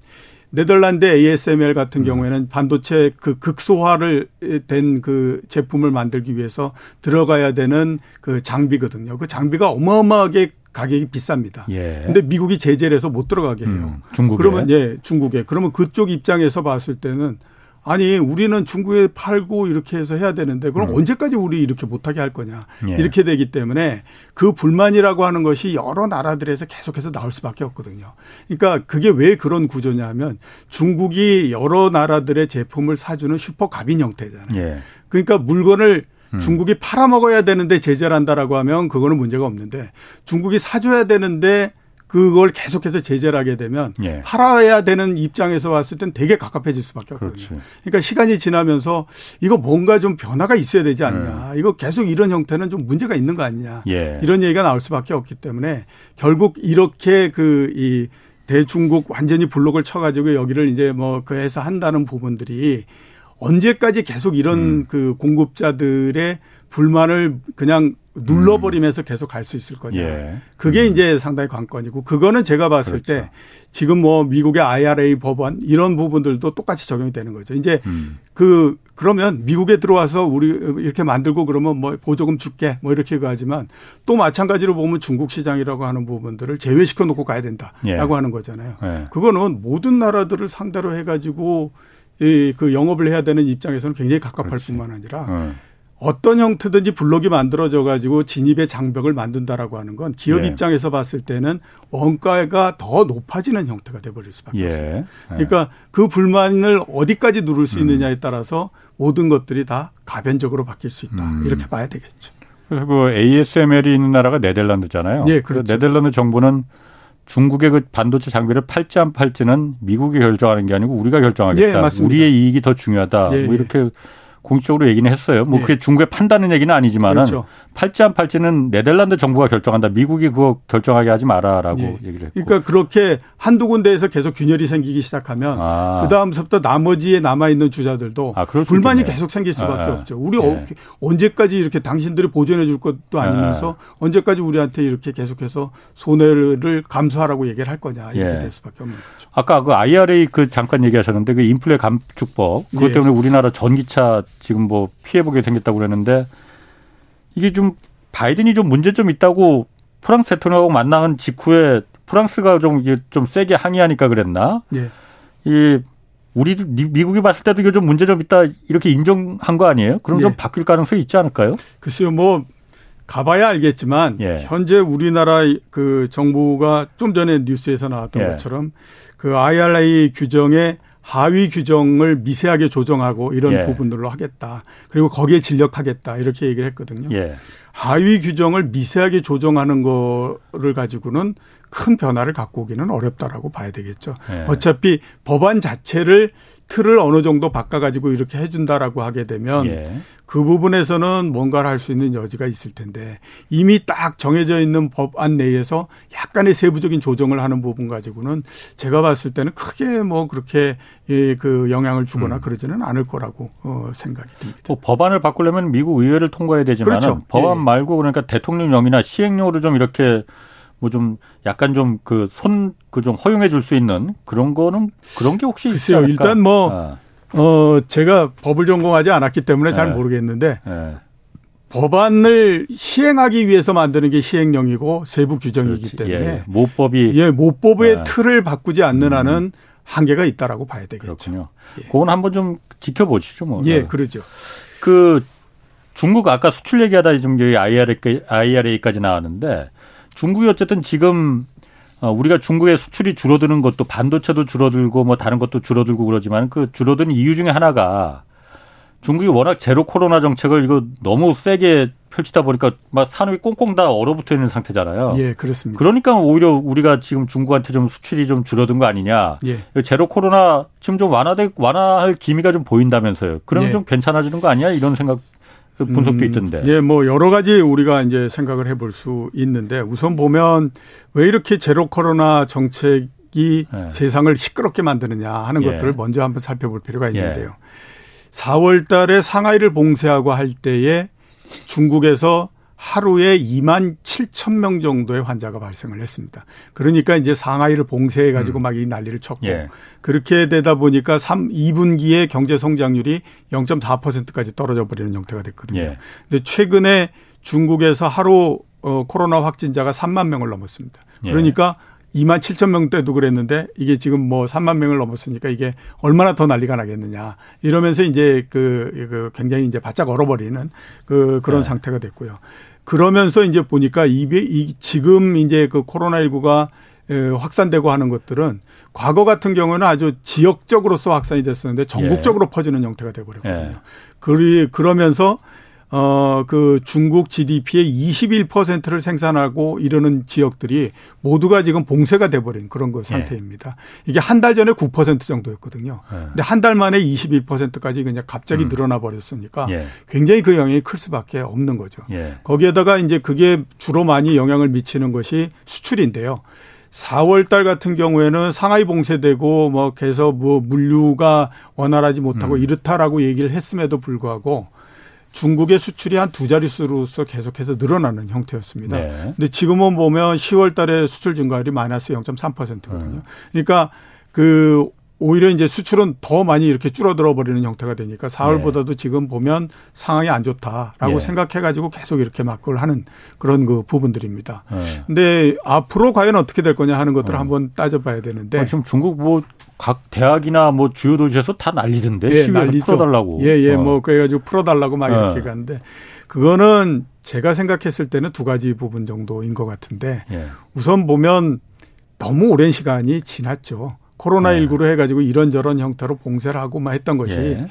네덜란드 ASML 같은 음. 경우에는 반도체 그 극소화를 된 그 제품을 만들기 위해서 들어가야 되는 그 장비거든요. 그 장비가 어마어마하게 가격이 비쌉니다. 예. 근데 미국이 제재를 해서 못 들어가게 해요. 음, 중국에. 그러면 예, 중국에. 그러면 그쪽 입장에서 봤을 때는 아니 우리는 중국에 팔고 이렇게 해서 해야 되는데 그럼 음. 언제까지 우리 이렇게 못하게 할 거냐 예. 이렇게 되기 때문에 그 불만이라고 하는 것이 여러 나라들에서 계속해서 나올 수밖에 없거든요. 그러니까 그게 왜 그런 구조냐면 중국이 여러 나라들의 제품을 사주는 슈퍼 갑인 형태잖아요. 예. 그러니까 물건을 음. 중국이 팔아먹어야 되는데 제재를 한다라고 하면 그거는 문제가 없는데 중국이 사줘야 되는데 그걸 계속해서 제재를 하게 되면 예. 팔아야 되는 입장에서 봤을 땐 되게 갑갑해질 수밖에 없거든요. 그렇지. 그러니까 시간이 지나면서 이거 뭔가 좀 변화가 있어야 되지 않냐. 예. 이거 계속 이런 형태는 좀 문제가 있는 거 아니냐. 예. 이런 얘기가 나올 수밖에 없기 때문에 결국 이렇게 그이 대중국 완전히 블록을 쳐가지고 여기를 이제 뭐 그 해서 한다는 부분들이 언제까지 계속 이런 음. 그 공급자들의 불만을 그냥 눌러버리면서 계속 갈 수 있을 거냐. 예. 그게 음. 이제 상당히 관건이고 그거는 제가 봤을 그렇죠. 때 지금 뭐 미국의 IRA 법안 이런 부분들도 똑같이 적용이 되는 거죠. 이제 음. 그 그러면 미국에 들어와서 우리 이렇게 만들고 그러면 뭐 보조금 줄게 뭐 이렇게 가지만 또 마찬가지로 보면 중국 시장이라고 하는 부분들을 제외시켜 놓고 가야 된다라고 예. 하는 거잖아요. 예. 그거는 모든 나라들을 상대로 해 가지고 이 그 영업을 해야 되는 입장에서는 굉장히 갑갑할 그렇지. 뿐만 아니라 음. 어떤 형태든지 블록이 만들어져 가지고 진입의 장벽을 만든다라고 하는 건 기업 예. 입장에서 봤을 때는 원가가 더 높아지는 형태가 돼 버릴 수밖에 예. 없어요. 예. 그러니까 그 불만을 어디까지 누를 수 음. 있느냐에 따라서 모든 것들이 다 가변적으로 바뀔 수 있다. 음. 이렇게 봐야 되겠죠. 그래서 그 ASML이 있는 나라가 네덜란드잖아요. 예, 그렇죠. 네덜란드 정부는 중국의 그 반도체 장비를 팔지 안 팔지는 미국이 결정하는 게 아니고 우리가 결정하겠다. 예, 우리의 이익이 더 중요하다. 예, 뭐 예. 이렇게 공식적으로 얘기는 했어요. 뭐 예. 그게 중국에 판다는 얘기는 아니지만은 그렇죠. 팔지 안 팔지는 네덜란드 정부가 결정한다. 미국이 그거 결정하게 하지 마라라고 예. 얘기를 했고. 그러니까 그렇게 한두 군데에서 계속 균열이 생기기 시작하면 아. 그 다음부터 나머지에 남아 있는 주자들도 아, 불만이 계속 생길 수밖에 아. 없죠. 우리 예. 언제까지 이렇게 당신들이 보존해 줄 것도 아니면서 아. 언제까지 우리한테 이렇게 계속해서 손해를 감수하라고 얘기를 할 거냐 이렇게 예. 될 수밖에 없는 거죠. 아까 그 IRA 그 잠깐 얘기하셨는데 그 인플레 감축법 그것 예. 때문에 우리나라 전기차 지금 뭐 피해 보게 생겼다고 그랬는데 이게 좀 바이든이 좀 문제점 있다고 프랑스 대통령하고 만난 직후에 프랑스가 좀 이게 좀 세게 항의하니까 그랬나? 예. 이 우리 미국이 봤을 때도 이게 좀 문제점 있다 이렇게 인정한 거 아니에요? 그럼 예. 좀 바뀔 가능성이 있지 않을까요? 글쎄요, 뭐 가봐야 알겠지만 예. 현재 우리나라 그 정부가 좀 전에 뉴스에서 나왔던 예. 것처럼 그 IRA 규정에 하위 규정을 미세하게 조정하고 이런 예. 부분들로 하겠다. 그리고 거기에 진력하겠다. 이렇게 얘기를 했거든요. 예. 하위 규정을 미세하게 조정하는 거를 가지고는 큰 변화를 갖고 오기는 어렵다라고 봐야 되겠죠. 예. 어차피 법안 자체를 틀을 어느 정도 바꿔가지고 이렇게 해준다라고 하게 되면 예. 그 부분에서는 뭔가를 할 수 있는 여지가 있을 텐데 이미 딱 정해져 있는 법안 내에서 약간의 세부적인 조정을 하는 부분 가지고는 제가 봤을 때는 크게 뭐 그렇게 예, 그 영향을 주거나 음. 그러지는 않을 거라고 어, 생각이 듭니다. 뭐 법안을 바꾸려면 미국 의회를 통과해야 되지만 그렇죠. 법안 예. 말고 그러니까 대통령령이나 시행령으로 좀 이렇게 뭐 좀 약간 좀 그 손 그 좀 허용해 줄 수 있는 그런 거는 그런 게 혹시. 있을까? 일단 뭐 아. 어, 제가 법을 전공하지 않았기 때문에 잘 네. 모르겠는데 네. 법안을 시행하기 위해서 만드는 게 시행령이고 세부 규정이기 그렇지. 때문에 예. 모법이 예, 모법의 네. 틀을 바꾸지 않는 음. 한은 한계가 있다라고 봐야 되겠죠. 그렇군요. 예. 그건 한번 좀 지켜보시죠, 뭐. 예, 그러죠. 그 중국 아까 수출 얘기하다 지금 여기 IRA까지 나왔는데 중국이 어쨌든 지금 어, 우리가 중국의 수출이 줄어드는 것도 반도체도 줄어들고 뭐 다른 것도 줄어들고 그러지만 그 줄어드는 이유 중에 하나가 중국이 워낙 제로 코로나 정책을 이거 너무 세게 펼치다 보니까 막 산업이 꽁꽁 다 얼어붙어 있는 상태잖아요. 예, 그렇습니다. 그러니까 오히려 우리가 지금 중국한테 좀 수출이 좀 줄어든 거 아니냐. 예. 제로 코로나 지금 좀 완화돼 완화할 기미가 좀 보인다면서요. 그러면 예. 좀 괜찮아지는 거 아니야? 이런 생각 그 분석도 음, 있던데. 예, 뭐 여러 가지 우리가 이제 생각을 해볼 수 있는데 우선 보면 왜 이렇게 제로 코로나 정책이 예. 세상을 시끄럽게 만드느냐 하는 예. 것들을 먼저 한번 살펴볼 필요가 있는데요. 예. 4월 달에 상하이를 봉쇄하고 할 때에 중국에서 하루에 2만 7천 명 정도의 환자가 발생을 했습니다. 그러니까 이제 상하이를 봉쇄해 가지고 음. 막이 난리를 쳤고 예. 그렇게 되다 보니까 3 2분기에 경제 성장률이 0.4%까지 떨어져 버리는 형태가 됐거든요. 예. 근데 최근에 중국에서 하루 어 코로나 확진자가 3만 명을 넘었습니다. 예. 그러니까 예. 2만 7천 명 때도 그랬는데 이게 지금 뭐 3만 명을 넘었으니까 이게 얼마나 더 난리가 나겠느냐 이러면서 이제 그, 그 굉장히 이제 바짝 얼어버리는 그 그런 네. 상태가 됐고요. 그러면서 이제 보니까 이, 이 지금 이제 그 코로나19가 확산되고 하는 것들은 과거 같은 경우는 아주 지역적으로서 확산이 됐었는데 전국적으로 예. 퍼지는 형태가 돼버렸거든요. 예. 그리 그러면서 어, 그 중국 GDP의 21%를 생산하고 이러는 지역들이 모두가 지금 봉쇄가 돼버린 그런 그 상태입니다. 예. 이게 한 달 전에 9% 정도였거든요. 예. 근데 한 달 만에 21%까지 그냥 갑자기 음. 늘어나 버렸으니까 예. 굉장히 그 영향이 클 수밖에 없는 거죠. 예. 거기에다가 이제 그게 주로 많이 영향을 미치는 것이 수출인데요. 4월 달 같은 경우에는 상하이 봉쇄되고 뭐 계속 뭐 물류가 원활하지 못하고 음. 이렇다라고 얘기를 했음에도 불구하고 중국의 수출이 한 두 자릿수로서 계속해서 늘어나는 형태였습니다. 네. 근데 지금은 보면 10월 달에 수출 증가율이 마이너스 0.3%거든요. 음. 그러니까 그 오히려 이제 수출은 더 많이 이렇게 줄어들어 버리는 형태가 되니까 4월보다도 예. 지금 보면 상황이 안 좋다라고 예. 생각해 가지고 계속 이렇게 막걸 하는 그런 그 부분들입니다. 예. 근데 앞으로 과연 어떻게 될 거냐 하는 것들을 어. 한번 따져 봐야 되는데 아, 지금 중국 뭐 각 대학이나 뭐 주요 도시에서 다 난리던데 예, 난리죠. 풀어달라고. 예, 예, 어. 뭐 그래가지고 풀어달라고 막 이렇게 어. 가는데 그거는 제가 생각했을 때는 두 가지 부분 정도인 것 같은데 예. 우선 보면 너무 오랜 시간이 지났죠. 코로나19로 네. 해가지고 이런저런 형태로 봉쇄를 하고 막 했던 것이 예.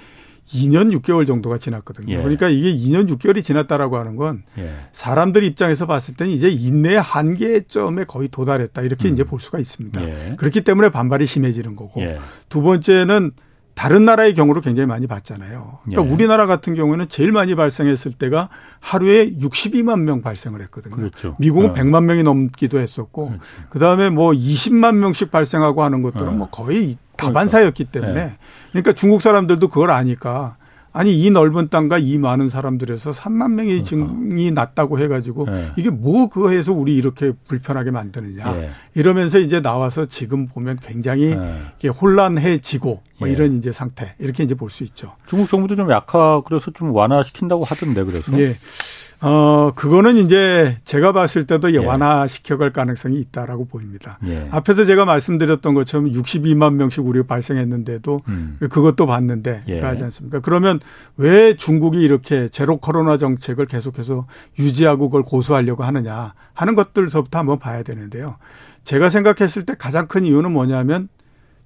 2년 6개월 정도가 지났거든요. 예. 그러니까 이게 2년 6개월이 지났다라고 하는 건 예. 사람들 입장에서 봤을 때는 이제 인내 한계점에 거의 도달했다 이렇게 음. 이제 볼 수가 있습니다. 예. 그렇기 때문에 반발이 심해지는 거고 예. 두 번째는 다른 나라의 경우로 굉장히 많이 봤잖아요. 그러니까 예. 우리나라 같은 경우에는 제일 많이 발생했을 때가 하루에 62만 명 발생을 했거든요. 그렇죠. 미국은 네. 100만 명이 넘기도 했었고 그렇죠. 그다음에 뭐 20만 명씩 발생하고 하는 것들은 네. 뭐 거의 다반사였기 그렇죠. 때문에 네. 그러니까 중국 사람들도 그걸 아니까 아니 이 넓은 땅과 이 많은 사람들에서 3만 명의 그러니까. 증이 났다고 해가지고 네. 이게 뭐 그거에서 우리 이렇게 불편하게 만드느냐 네. 이러면서 이제 나와서 지금 보면 굉장히 네. 혼란해지고 뭐 예. 이런 이제 상태 이렇게 이제 볼 수 있죠. 중국 정부도 좀 약하 그래서 좀 완화시킨다고 하던데 그래서. 예. 어, 그거는 이제 제가 봤을 때도 예. 완화시켜갈 가능성이 있다라고 보입니다. 예. 앞에서 제가 말씀드렸던 것처럼 62만 명씩 우리가 발생했는데도 음. 그것도 봤는데 예. 하지 않습니까? 그러면 왜 중국이 이렇게 제로 코로나 정책을 계속해서 유지하고 그걸 고수하려고 하느냐 하는 것들서부터 한번 봐야 되는데요. 제가 생각했을 때 가장 큰 이유는 뭐냐면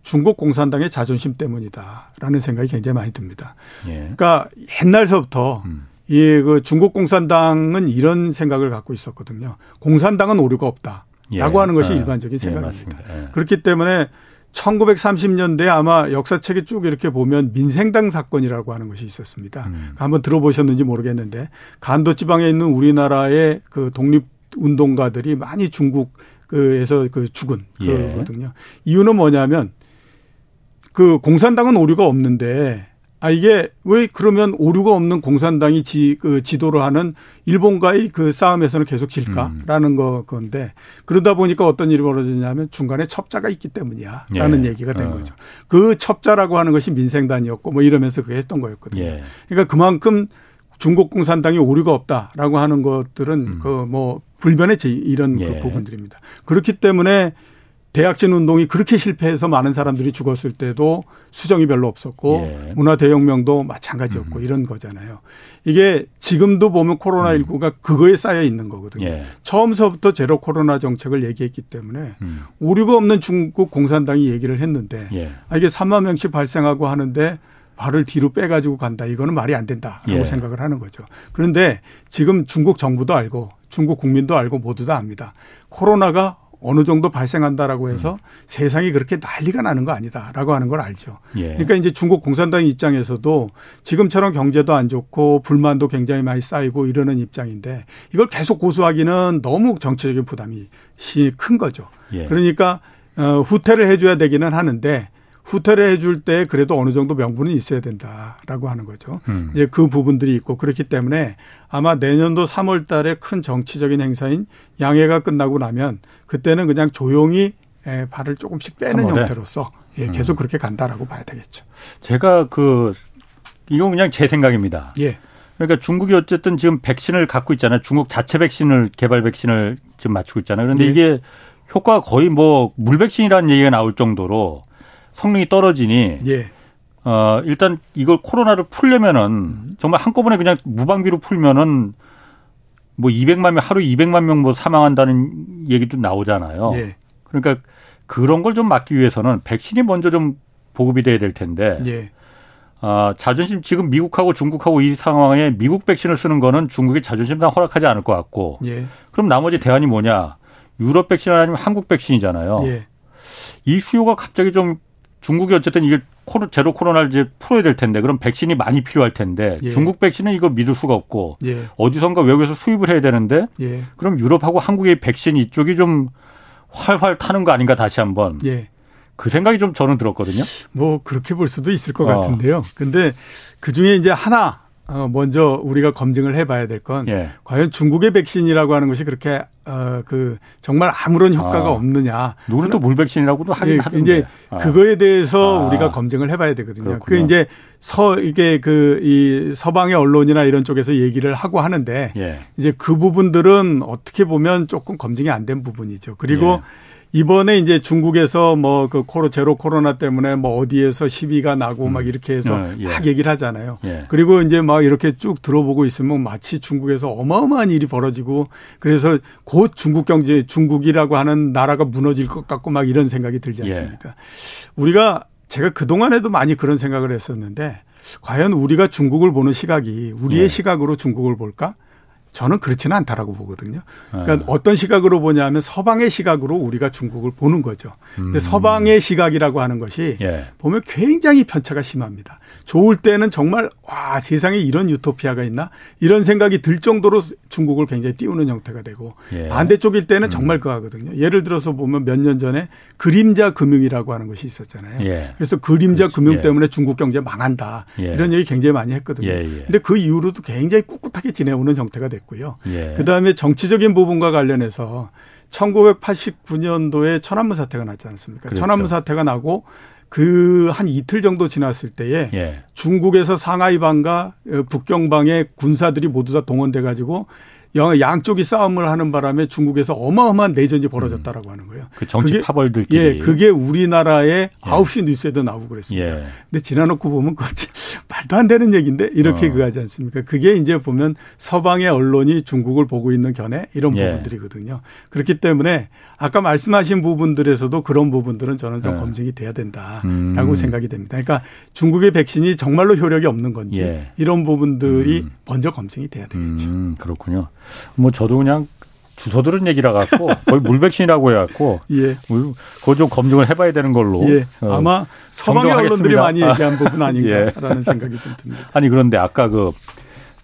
중국 공산당의 자존심 때문이다라는 생각이 굉장히 많이 듭니다. 예. 그러니까 옛날서부터 음. 이그 중국 공산당은 이런 생각을 갖고 있었거든요. 공산당은 오류가 없다라고 예. 하는 것이 예. 일반적인 예, 생각입니다. 예, 그렇기 때문에 1930년대 아마 역사책에 쭉 이렇게 보면 민생당 사건이라고 하는 것이 있었습니다. 음. 한번 들어보셨는지 모르겠는데 간도 지방에 있는 우리나라의 그 독립 운동가들이 많이 중국 그에서 그 죽은 예. 거거든요. 이유는 뭐냐면 그 공산당은 오류가 없는데 아 이게 왜 그러면 오류가 없는 공산당이 지, 그 지도를 하는 일본과의 그 싸움에서는 계속 질까라는 음. 거 건데 그러다 보니까 어떤 일이 벌어졌냐면 중간에 첩자가 있기 때문이야 라는 예. 얘기가 된 어. 거죠. 그 첩자라고 하는 것이 민생단이었고 뭐 이러면서 그게 했던 거였거든요. 예. 그러니까 그만큼 중국 공산당이 오류가 없다라고 하는 것들은 음. 그뭐 불변의 이런 그 예. 그 부분들입니다. 그렇기 때문에 대학진 운동이 그렇게 실패해서 많은 사람들이 죽었을 때도 수정이 별로 없었고 예. 문화 대혁명도 마찬가지였고 음. 이런 거잖아요. 이게 지금도 보면 코로나 19가 음. 그거에 쌓여 있는 거거든요. 예. 처음서부터 제로 코로나 정책을 얘기했기 때문에 음. 오류가 없는 중국 공산당이 얘기를 했는데 예. 아, 이게 3만 명씩 발생하고 하는데 발을 뒤로 빼가지고 간다. 이거는 말이 안 된다라고 예. 생각을 하는 거죠. 그런데 지금 중국 정부도 알고 중국 국민도 알고 모두 다 압니다. 코로나가 어느 정도 발생한다라고 해서 음. 세상이 그렇게 난리가 나는 거 아니다라고 하는 걸 알죠. 예. 그러니까 이제 중국 공산당 입장에서도 지금처럼 경제도 안 좋고 불만도 굉장히 많이 쌓이고 이러는 입장인데 이걸 계속 고수하기는 너무 정치적인 부담이 큰 거죠. 예. 그러니까 어, 후퇴를 해줘야 되기는 하는데 후퇴를 해줄 때 그래도 어느 정도 명분은 있어야 된다라고 하는 거죠. 음. 이제 그 부분들이 있고 그렇기 때문에 아마 내년도 3월 달에 큰 정치적인 행사인 양해가 끝나고 나면 그때는 그냥 조용히 발을 조금씩 빼는 3월에? 형태로서 예, 음. 계속 음. 그렇게 간다라고 봐야 되겠죠. 제가 그 이건 그냥 제 생각입니다. 예. 그러니까 중국이 어쨌든 지금 백신을 갖고 있잖아요. 중국 자체 백신을 개발 백신을 지금 맞추고 있잖아요. 그런데 예. 이게 효과가 거의 뭐 물백신이라는 얘기가 나올 정도로 성능이 떨어지니 예. 어, 일단 이걸 코로나를 풀려면은 정말 한꺼번에 그냥 무방비로 풀면은 뭐 200만 명 하루 200만 명 뭐 사망한다는 얘기도 나오잖아요. 예. 그러니까 그런 걸 좀 막기 위해서는 백신이 먼저 좀 보급이 돼야 될 텐데. 예. 아, 자존심 지금 미국하고 중국하고 이 상황에 미국 백신을 쓰는 거는 중국이 자존심상 허락하지 않을 것 같고. 예. 그럼 나머지 대안이 뭐냐? 유럽 백신 아니면 한국 백신이잖아요. 예. 이 수요가 갑자기 좀 중국이 어쨌든 이게 코로, 제로 코로나를 이제 풀어야 될 텐데 그럼 백신이 많이 필요할 텐데 예. 중국 백신은 이거 믿을 수가 없고 예. 어디선가 외국에서 수입을 해야 되는데 예. 그럼 유럽하고 한국의 백신 이쪽이 좀 활활 타는 거 아닌가 다시 한번 예. 그 생각이 좀 저는 들었거든요. 뭐 그렇게 볼 수도 있을 것 어. 같은데요. 근데 그 중에 이제 하나 어, 먼저 우리가 검증을 해봐야 될건 예. 과연 중국의 백신이라고 하는 것이 그렇게 어, 그 정말 아무런 효과가 아, 없느냐. 누구는 또 물백신이라고도 하긴 예, 하던데. 이제 아. 그거에 대해서 아. 우리가 검증을 해봐야 되거든요. 그 이제 서 이게 그 이 서방의 언론이나 이런 쪽에서 얘기를 하고 하는데 예. 이제 그 부분들은 어떻게 보면 조금 검증이 안 된 부분이죠. 그리고 예. 이번에 이제 중국에서 뭐 그 코로 제로 코로나 때문에 뭐 어디에서 시비가 나고 음. 막 이렇게 해서 어, 예. 막 얘기를 하잖아요. 예. 그리고 이제 막 이렇게 쭉 들어보고 있으면 마치 중국에서 어마어마한 일이 벌어지고 그래서 곧 중국 경제 중국이라고 하는 나라가 무너질 것 같고 막 이런 생각이 들지 예. 않습니까? 예. 우리가 제가 그동안에도 많이 그런 생각을 했었는데 과연 우리가 중국을 보는 시각이 우리의 예. 시각으로 중국을 볼까? 저는 그렇지는 않다라고 보거든요. 그러니까 네. 어떤 시각으로 보냐면 서방의 시각으로 우리가 중국을 보는 거죠. 근데 음. 서방의 시각이라고 하는 것이 예. 보면 굉장히 편차가 심합니다. 좋을 때는 정말 와 세상에 이런 유토피아가 있나 이런 생각이 들 정도로 중국을 굉장히 띄우는 형태가 되고 예. 반대쪽일 때는 음. 정말 그하거든요. 예를 들어서 보면 몇 년 전에 그림자 금융이라고 하는 것이 있었잖아요. 예. 그래서 그림자 그렇지. 금융 예. 때문에 중국 경제 망한다 예. 이런 얘기 굉장히 많이 했거든요. 예, 근데 그 이후로도 굉장히 꿋꿋하게 지내오는 형태가 됐고요. 그다음에 정치적인 부분과 관련해서 1989년도에 천안문 사태가 났지 않습니까? 그렇죠. 천안문 사태가 나고 그 한 이틀 정도 지났을 때에 예. 중국에서 상하이방과 어, 북경방의 군사들이 모두 다 동원돼 가지고 양쪽이 싸움을 하는 바람에 중국에서 어마어마한 내전이 벌어졌다라고 하는 거예요. 그 정치 그게, 파벌들끼리. 예, 그게 우리나라의 예. 9시 뉴스에도 나오고 그랬습니다. 예. 근데 지나놓고 보면 그 [LAUGHS] 말도 안 되는 얘기인데 이렇게 어. 그 하지 않습니까? 그게 이제 보면 서방의 언론이 중국을 보고 있는 견해 이런 예. 부분들이거든요. 그렇기 때문에 아까 말씀하신 부분들에서도 그런 부분들은 저는 좀 예. 검증이 돼야 된다라고 음. 생각이 됩니다. 그러니까 중국의 백신이 정말로 효력이 없는 건지 예. 이런 부분들이 음. 먼저 검증이 돼야 되겠죠. 음, 그렇군요. 뭐 저도 그냥 주소 들은 얘기라 갖고 [LAUGHS] 거의 물백신이라고 해갖고 예. 그거 좀 검증을 해봐야 되는 걸로 예. 어, 아마 서방의 언론들이 많이 얘기한 부분 아닌가라는 [LAUGHS] 예. 생각이 좀 듭니다. 아니 그런데 아까 그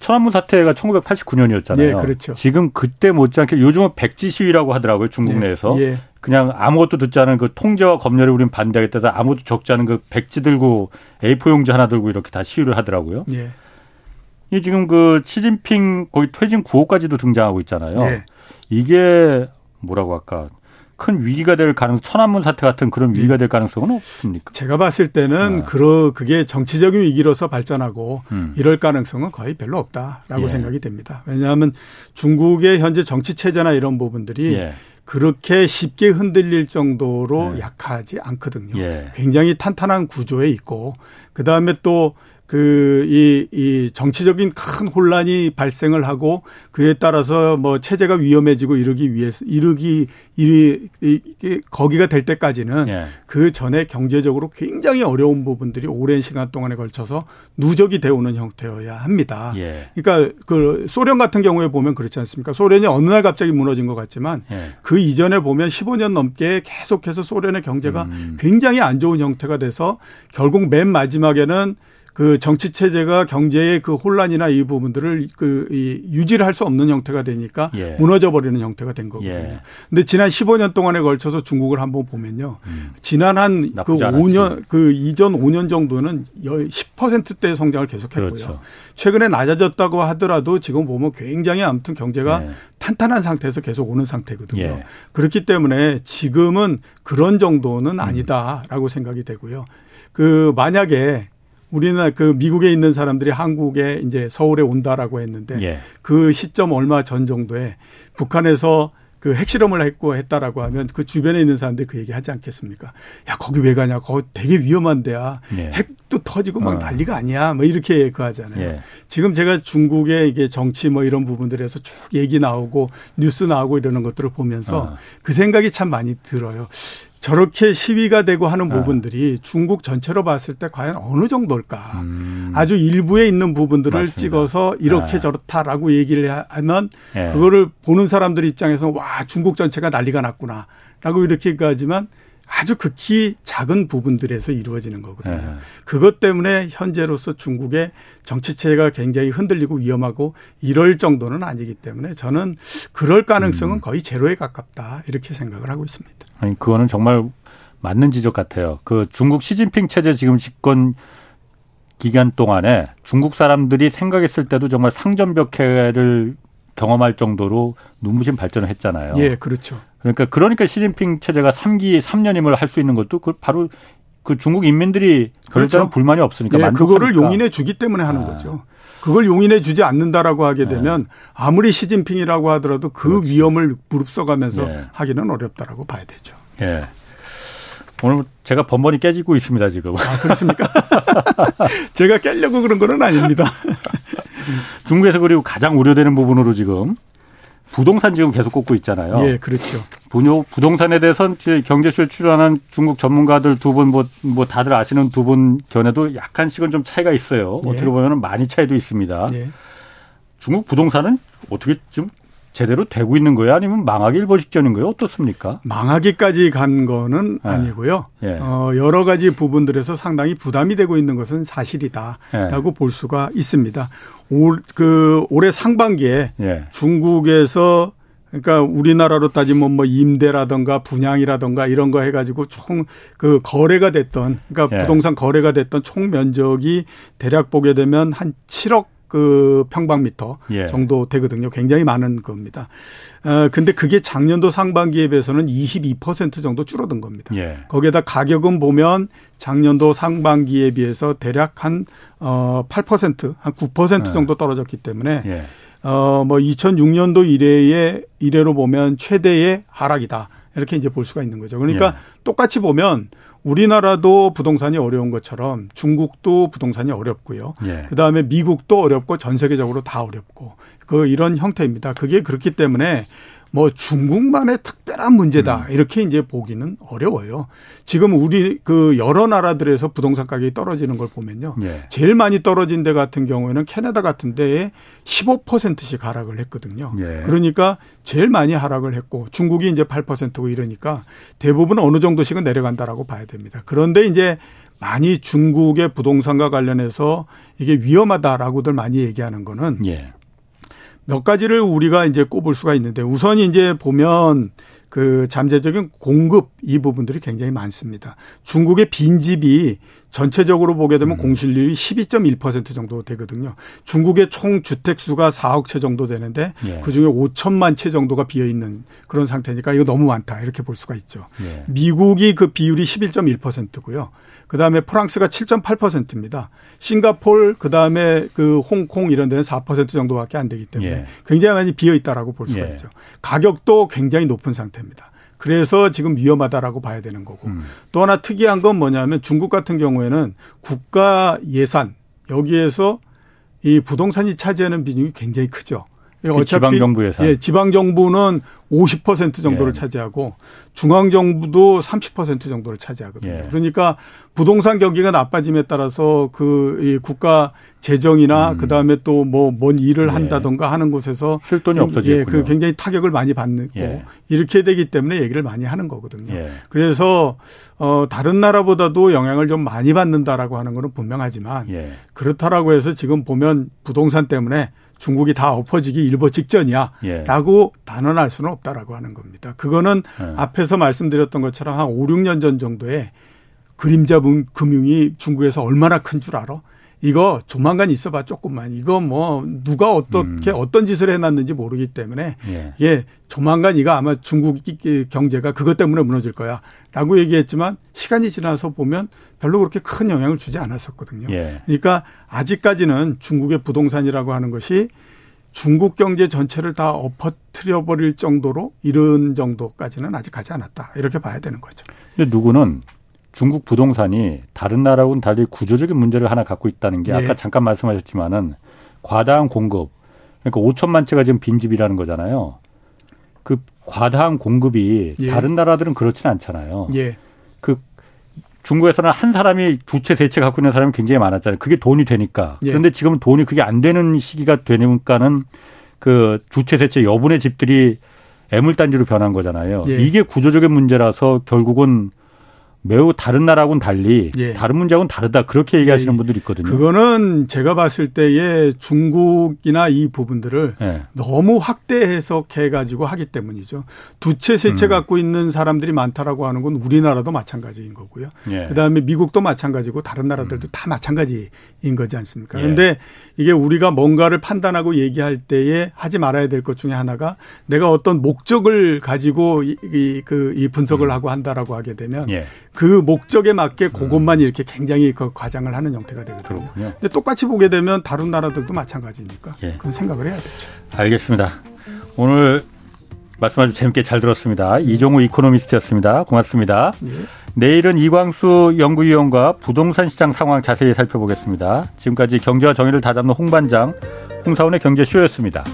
천안문 사태가 1989년이었잖아요. 예, 그렇죠. 지금 그때 못지않게 요즘은 백지 시위라고 하더라고요 중국 예, 내에서 예. 그냥 아무것도 듣지 않은 그 통제와 검열에 우린 반대하겠다 아무도 적지 않은 그 백지 들고 A4 용지 하나 들고 이렇게 다 시위를 하더라고요. 예. 이 지금 그 시진핑 거의 퇴진 구호까지도 등장하고 있잖아요. 네. 이게 뭐라고 할까? 큰 위기가 될 가능 천안문 사태 같은 그런 위기가 될 가능성은 없습니까? 제가 봤을 때는 네. 그러 그게 정치적인 위기로서 발전하고 음. 이럴 가능성은 거의 별로 없다라고 예. 생각이 됩니다. 왜냐하면 중국의 현재 정치 체제나 이런 부분들이 예. 그렇게 쉽게 흔들릴 정도로 예. 약하지 않거든요. 예. 굉장히 탄탄한 구조에 있고 그 다음에 또 그, 이, 이 정치적인 큰 혼란이 발생을 하고 그에 따라서 뭐 체제가 위험해지고 이러기 위해서, 이르기, 이리, 이, 거기가 될 때까지는 예. 그 전에 경제적으로 굉장히 어려운 부분들이 오랜 시간 동안에 걸쳐서 누적이 되어 오는 형태여야 합니다. 예. 그러니까 그 소련 같은 경우에 보면 그렇지 않습니까? 소련이 어느 날 갑자기 무너진 것 같지만 예. 그 이전에 보면 15년 넘게 계속해서 소련의 경제가 음. 굉장히 안 좋은 형태가 돼서 결국 맨 마지막에는 그 정치 체제가 경제의 그 혼란이나 이 부분들을 그 이 유지를 할 수 없는 형태가 되니까 예. 무너져 버리는 형태가 된 거거든요. 예. 근데 지난 15년 동안에 걸쳐서 중국을 한번 보면요. 음. 지난 한 그 5년 그 이전 5년 정도는 10%대 성장을 계속했고요. 그렇죠. 최근에 낮아졌다고 하더라도 지금 보면 굉장히 아무튼 경제가 예. 탄탄한 상태에서 계속 오는 상태거든요. 예. 그렇기 때문에 지금은 그런 정도는 아니다라고 음. 생각이 되고요. 그 만약에 우리는 그 미국에 있는 사람들이 한국에 이제 서울에 온다라고 했는데 예. 그 시점 얼마 전 정도에 북한에서 그 핵실험을 했고 했다라고 하면 그 주변에 있는 사람들이 그 얘기 하지 않겠습니까? 야, 거기 왜 가냐? 거기 되게 위험한 데야. 예. 핵도 터지고 막 어. 난리가 아니야. 뭐 이렇게 그 하잖아요. 예. 지금 제가 중국의 이게 정치 뭐 이런 부분들에서 쭉 얘기 나오고 뉴스 나오고 이러는 것들을 보면서 어. 그 생각이 참 많이 들어요. 저렇게 시위가 되고 하는 네. 부분들이 중국 전체로 봤을 때 과연 어느 정도일까? 음. 아주 일부에 있는 부분들을 맞습니다. 찍어서 이렇게 네. 저렇다라고 얘기를 하면 네. 그거를 보는 사람들 입장에서 와 중국 전체가 난리가 났구나 라고 이렇게 가지만 아주 극히 작은 부분들에서 이루어지는 거거든요. 네. 그것 때문에 현재로서 중국의 정치체가 굉장히 흔들리고 위험하고 이럴 정도는 아니기 때문에 저는 그럴 가능성은 음. 거의 제로에 가깝다 이렇게 생각을 하고 있습니다. 아니 그거는 정말 맞는 지적 같아요. 그 중국 시진핑 체제 지금 집권 기간 동안에 중국 사람들이 생각했을 때도 정말 상전벽해를 경험할 정도로 눈부신 발전을 했잖아요. 예, 그렇죠. 그러니까 그러니까 시진핑 체제가 3기 3년임을 할 수 있는 것도 그 바로 그 중국 인민들이 그렇죠. 불만이 없으니까 예, 그거를 용인해 주기 때문에 하는 아. 거죠. 그걸 용인해 주지 않는다라고 하게 네. 되면 네. 아무리 시진핑이라고 하더라도 그 그렇지. 위험을 무릅써가면서 네. 하기는 어렵다라고 봐야 되죠. 예. 오늘 제가 번번이 깨지고 있습니다 지금. 아 그렇습니까? [LAUGHS] 제가 깨려고 그런 건 아닙니다. [LAUGHS] 중국에서 그리고 가장 우려되는 부분으로 지금 부동산 지금 계속 꼽고 있잖아요. 예, 그렇죠. 분요 부동산에 대해서는 경제쇼에 출연한 중국 전문가들 두 분 뭐, 뭐 다들 아시는 두 분 견해도 약간씩은 좀 차이가 있어요. 예. 어떻게 보면 많이 차이도 있습니다. 예. 중국 부동산은 어떻게 좀 제대로 되고 있는 거예요? 아니면 망하기 일보 직전인 거예요? 어떻습니까? 망하기까지 간 거는 네. 아니고요. 예. 어, 여러 가지 부분들에서 상당히 부담이 되고 있는 것은 사실이다라고 예. 볼 수가 있습니다. 올, 그 올해 상반기에 예. 중국에서 그러니까 우리나라로 따지면 뭐 임대라든가 분양이라든가 이런 거 해가지고 총 그 거래가 됐던 그러니까 예. 부동산 거래가 됐던 총 면적이 대략 보게 되면 한 7억 그 평방미터 예. 정도 되거든요. 굉장히 많은 겁니다. 어, 근데 그게 작년도 상반기에 비해서는 22% 정도 줄어든 겁니다. 예. 거기에다 가격은 보면 작년도 상반기에 비해서 대략 한, 어, 8%, 한9% 예. 정도 떨어졌기 때문에 예. 어, 뭐 2006년도 이래에, 이래로 보면 최대의 하락이다. 이렇게 이제 볼 수가 있는 거죠. 그러니까 예. 똑같이 보면 우리나라도 부동산이 어려운 것처럼 중국도 부동산이 어렵고요. 예. 그다음에 미국도 어렵고 전 세계적으로 다 어렵고 그 이런 형태입니다. 그게 그렇기 때문에 뭐 중국만의 특별한 문제다 음. 이렇게 이제 보기는 어려워요. 지금 우리 그 여러 나라들에서 부동산 가격이 떨어지는 걸 보면요. 예. 제일 많이 떨어진 데 같은 경우에는 캐나다 같은 데에 15%씩 하락을 했거든요. 예. 그러니까 제일 많이 하락을 했고 중국이 이제 8%고 이러니까 대부분 어느 정도씩은 내려간다라고 봐야 됩니다. 그런데 이제 많이 중국의 부동산과 관련해서 이게 위험하다라고들 많이 얘기하는 거는 예. 몇 가지를 우리가 이제 꼽을 수가 있는데 우선 이제 보면 그 잠재적인 공급 이 부분들이 굉장히 많습니다. 중국의 빈집이 전체적으로 보게 되면 음. 공실률이 12.1% 정도 되거든요. 중국의 총 주택 수가 4억 채 정도 되는데 예. 그 중에 5천만 채 정도가 비어 있는 그런 상태니까 이거 너무 많다 이렇게 볼 수가 있죠. 예. 미국이 그 비율이 11.1%고요. 그 다음에 프랑스가 7.8%입니다. 싱가폴 그 다음에 그 홍콩 이런 데는 4% 정도밖에 안 되기 때문에 예. 굉장히 많이 비어 있다라고 볼 수가 예. 있죠. 가격도 굉장히 높은 상태입니다. 그래서 지금 위험하다라고 봐야 되는 거고 음. 또 하나 특이한 건 뭐냐면 중국 같은 경우에는 국가 예산 여기에서 이 부동산이 차지하는 비중이 굉장히 크죠. 그 어차피 지방 정부 예산. 예, 지방 정부는 50% 정도를 예. 차지하고 중앙 정부도 30% 정도를 차지하거든요. 예. 그러니까 부동산 경기가 나빠짐에 따라서 그 국가 재정이나 음. 그다음에 또 뭐 뭔 일을 예. 한다던가 하는 곳에서 쓸 돈이 없어지고 예, 그 굉장히 타격을 많이 받는 예. 이렇게 되기 때문에 얘기를 많이 하는 거거든요. 예. 그래서 어 다른 나라보다도 영향을 좀 많이 받는다라고 하는 거는 분명하지만 예. 그렇다라고 해서 지금 보면 부동산 때문에 중국이 다 엎어지기 일보 직전이야라고 예. 단언할 수는 없다라고 하는 겁니다. 그거는 예. 앞에서 말씀드렸던 것처럼 한 5, 6년 전 정도에 그림자 금융이 중국에서 얼마나 큰 줄 알아? 이거 조만간 있어봐 조금만 이거 뭐 누가 어떻게 음. 어떤 짓을 해놨는지 모르기 때문에 예. 예 조만간 이거 아마 중국 경제가 그것 때문에 무너질 거야라고 얘기했지만 시간이 지나서 보면 별로 그렇게 큰 영향을 주지 않았었거든요. 예. 그러니까 아직까지는 중국의 부동산이라고 하는 것이 중국 경제 전체를 다 엎어뜨려 버릴 정도로 이런 정도까지는 아직 가지 않았다 이렇게 봐야 되는 거죠. 근데 누구는 중국 부동산이 다른 나라하고는 달리 구조적인 문제를 하나 갖고 있다는 게 아까 예. 잠깐 말씀하셨지만은 과다한 공급 그러니까 5천만 채가 지금 빈집이라는 거잖아요. 그 과다한 공급이 예. 다른 나라들은 그렇지는 않잖아요. 예. 그 중국에서는 한 사람이 두 채, 세 채 갖고 있는 사람이 굉장히 많았잖아요. 그게 돈이 되니까. 예. 그런데 지금은 돈이 그게 안 되는 시기가 되니까는 그 두 채, 세 채 여분의 집들이 애물단지로 변한 거잖아요. 예. 이게 구조적인 문제라서 결국은 매우 다른 나라하고는 달리 예. 다른 문제하고는 다르다 그렇게 얘기하시는 예. 분들이 있거든요. 그거는 제가 봤을 때에 중국이나 이 부분들을 예. 너무 확대 해석해 가지고 하기 때문이죠. 두채 세채 음. 갖고 있는 사람들이 많다라고 하는 건 우리나라도 마찬가지인 거고요. 예. 그다음에 미국도 마찬가지고 다른 나라들도 음. 다 마찬가지인 거지 않습니까? 그런데 예. 이게 우리가 뭔가를 판단하고 얘기할 때에 하지 말아야 될 것 중에 하나가 내가 어떤 목적을 가지고 이, 이, 그, 이 분석을 음. 하고 한다라고 하게 되면 예. 그 목적에 맞게 그것만 음. 이렇게 굉장히 그 과장을 하는 형태가 되거든요. 그렇군요. 근데 똑같이 보게 되면 다른 나라들도 마찬가지니까 예. 그건 생각을 해야 되죠. 알겠습니다. 오늘 말씀 아주 재밌게 잘 들었습니다. 이종우 이코노미스트였습니다. 고맙습니다. 예. 내일은 이광수 연구위원과 부동산 시장 상황 자세히 살펴보겠습니다. 지금까지 경제와 정의를 다잡는 홍반장 홍사원의 경제쇼였습니다.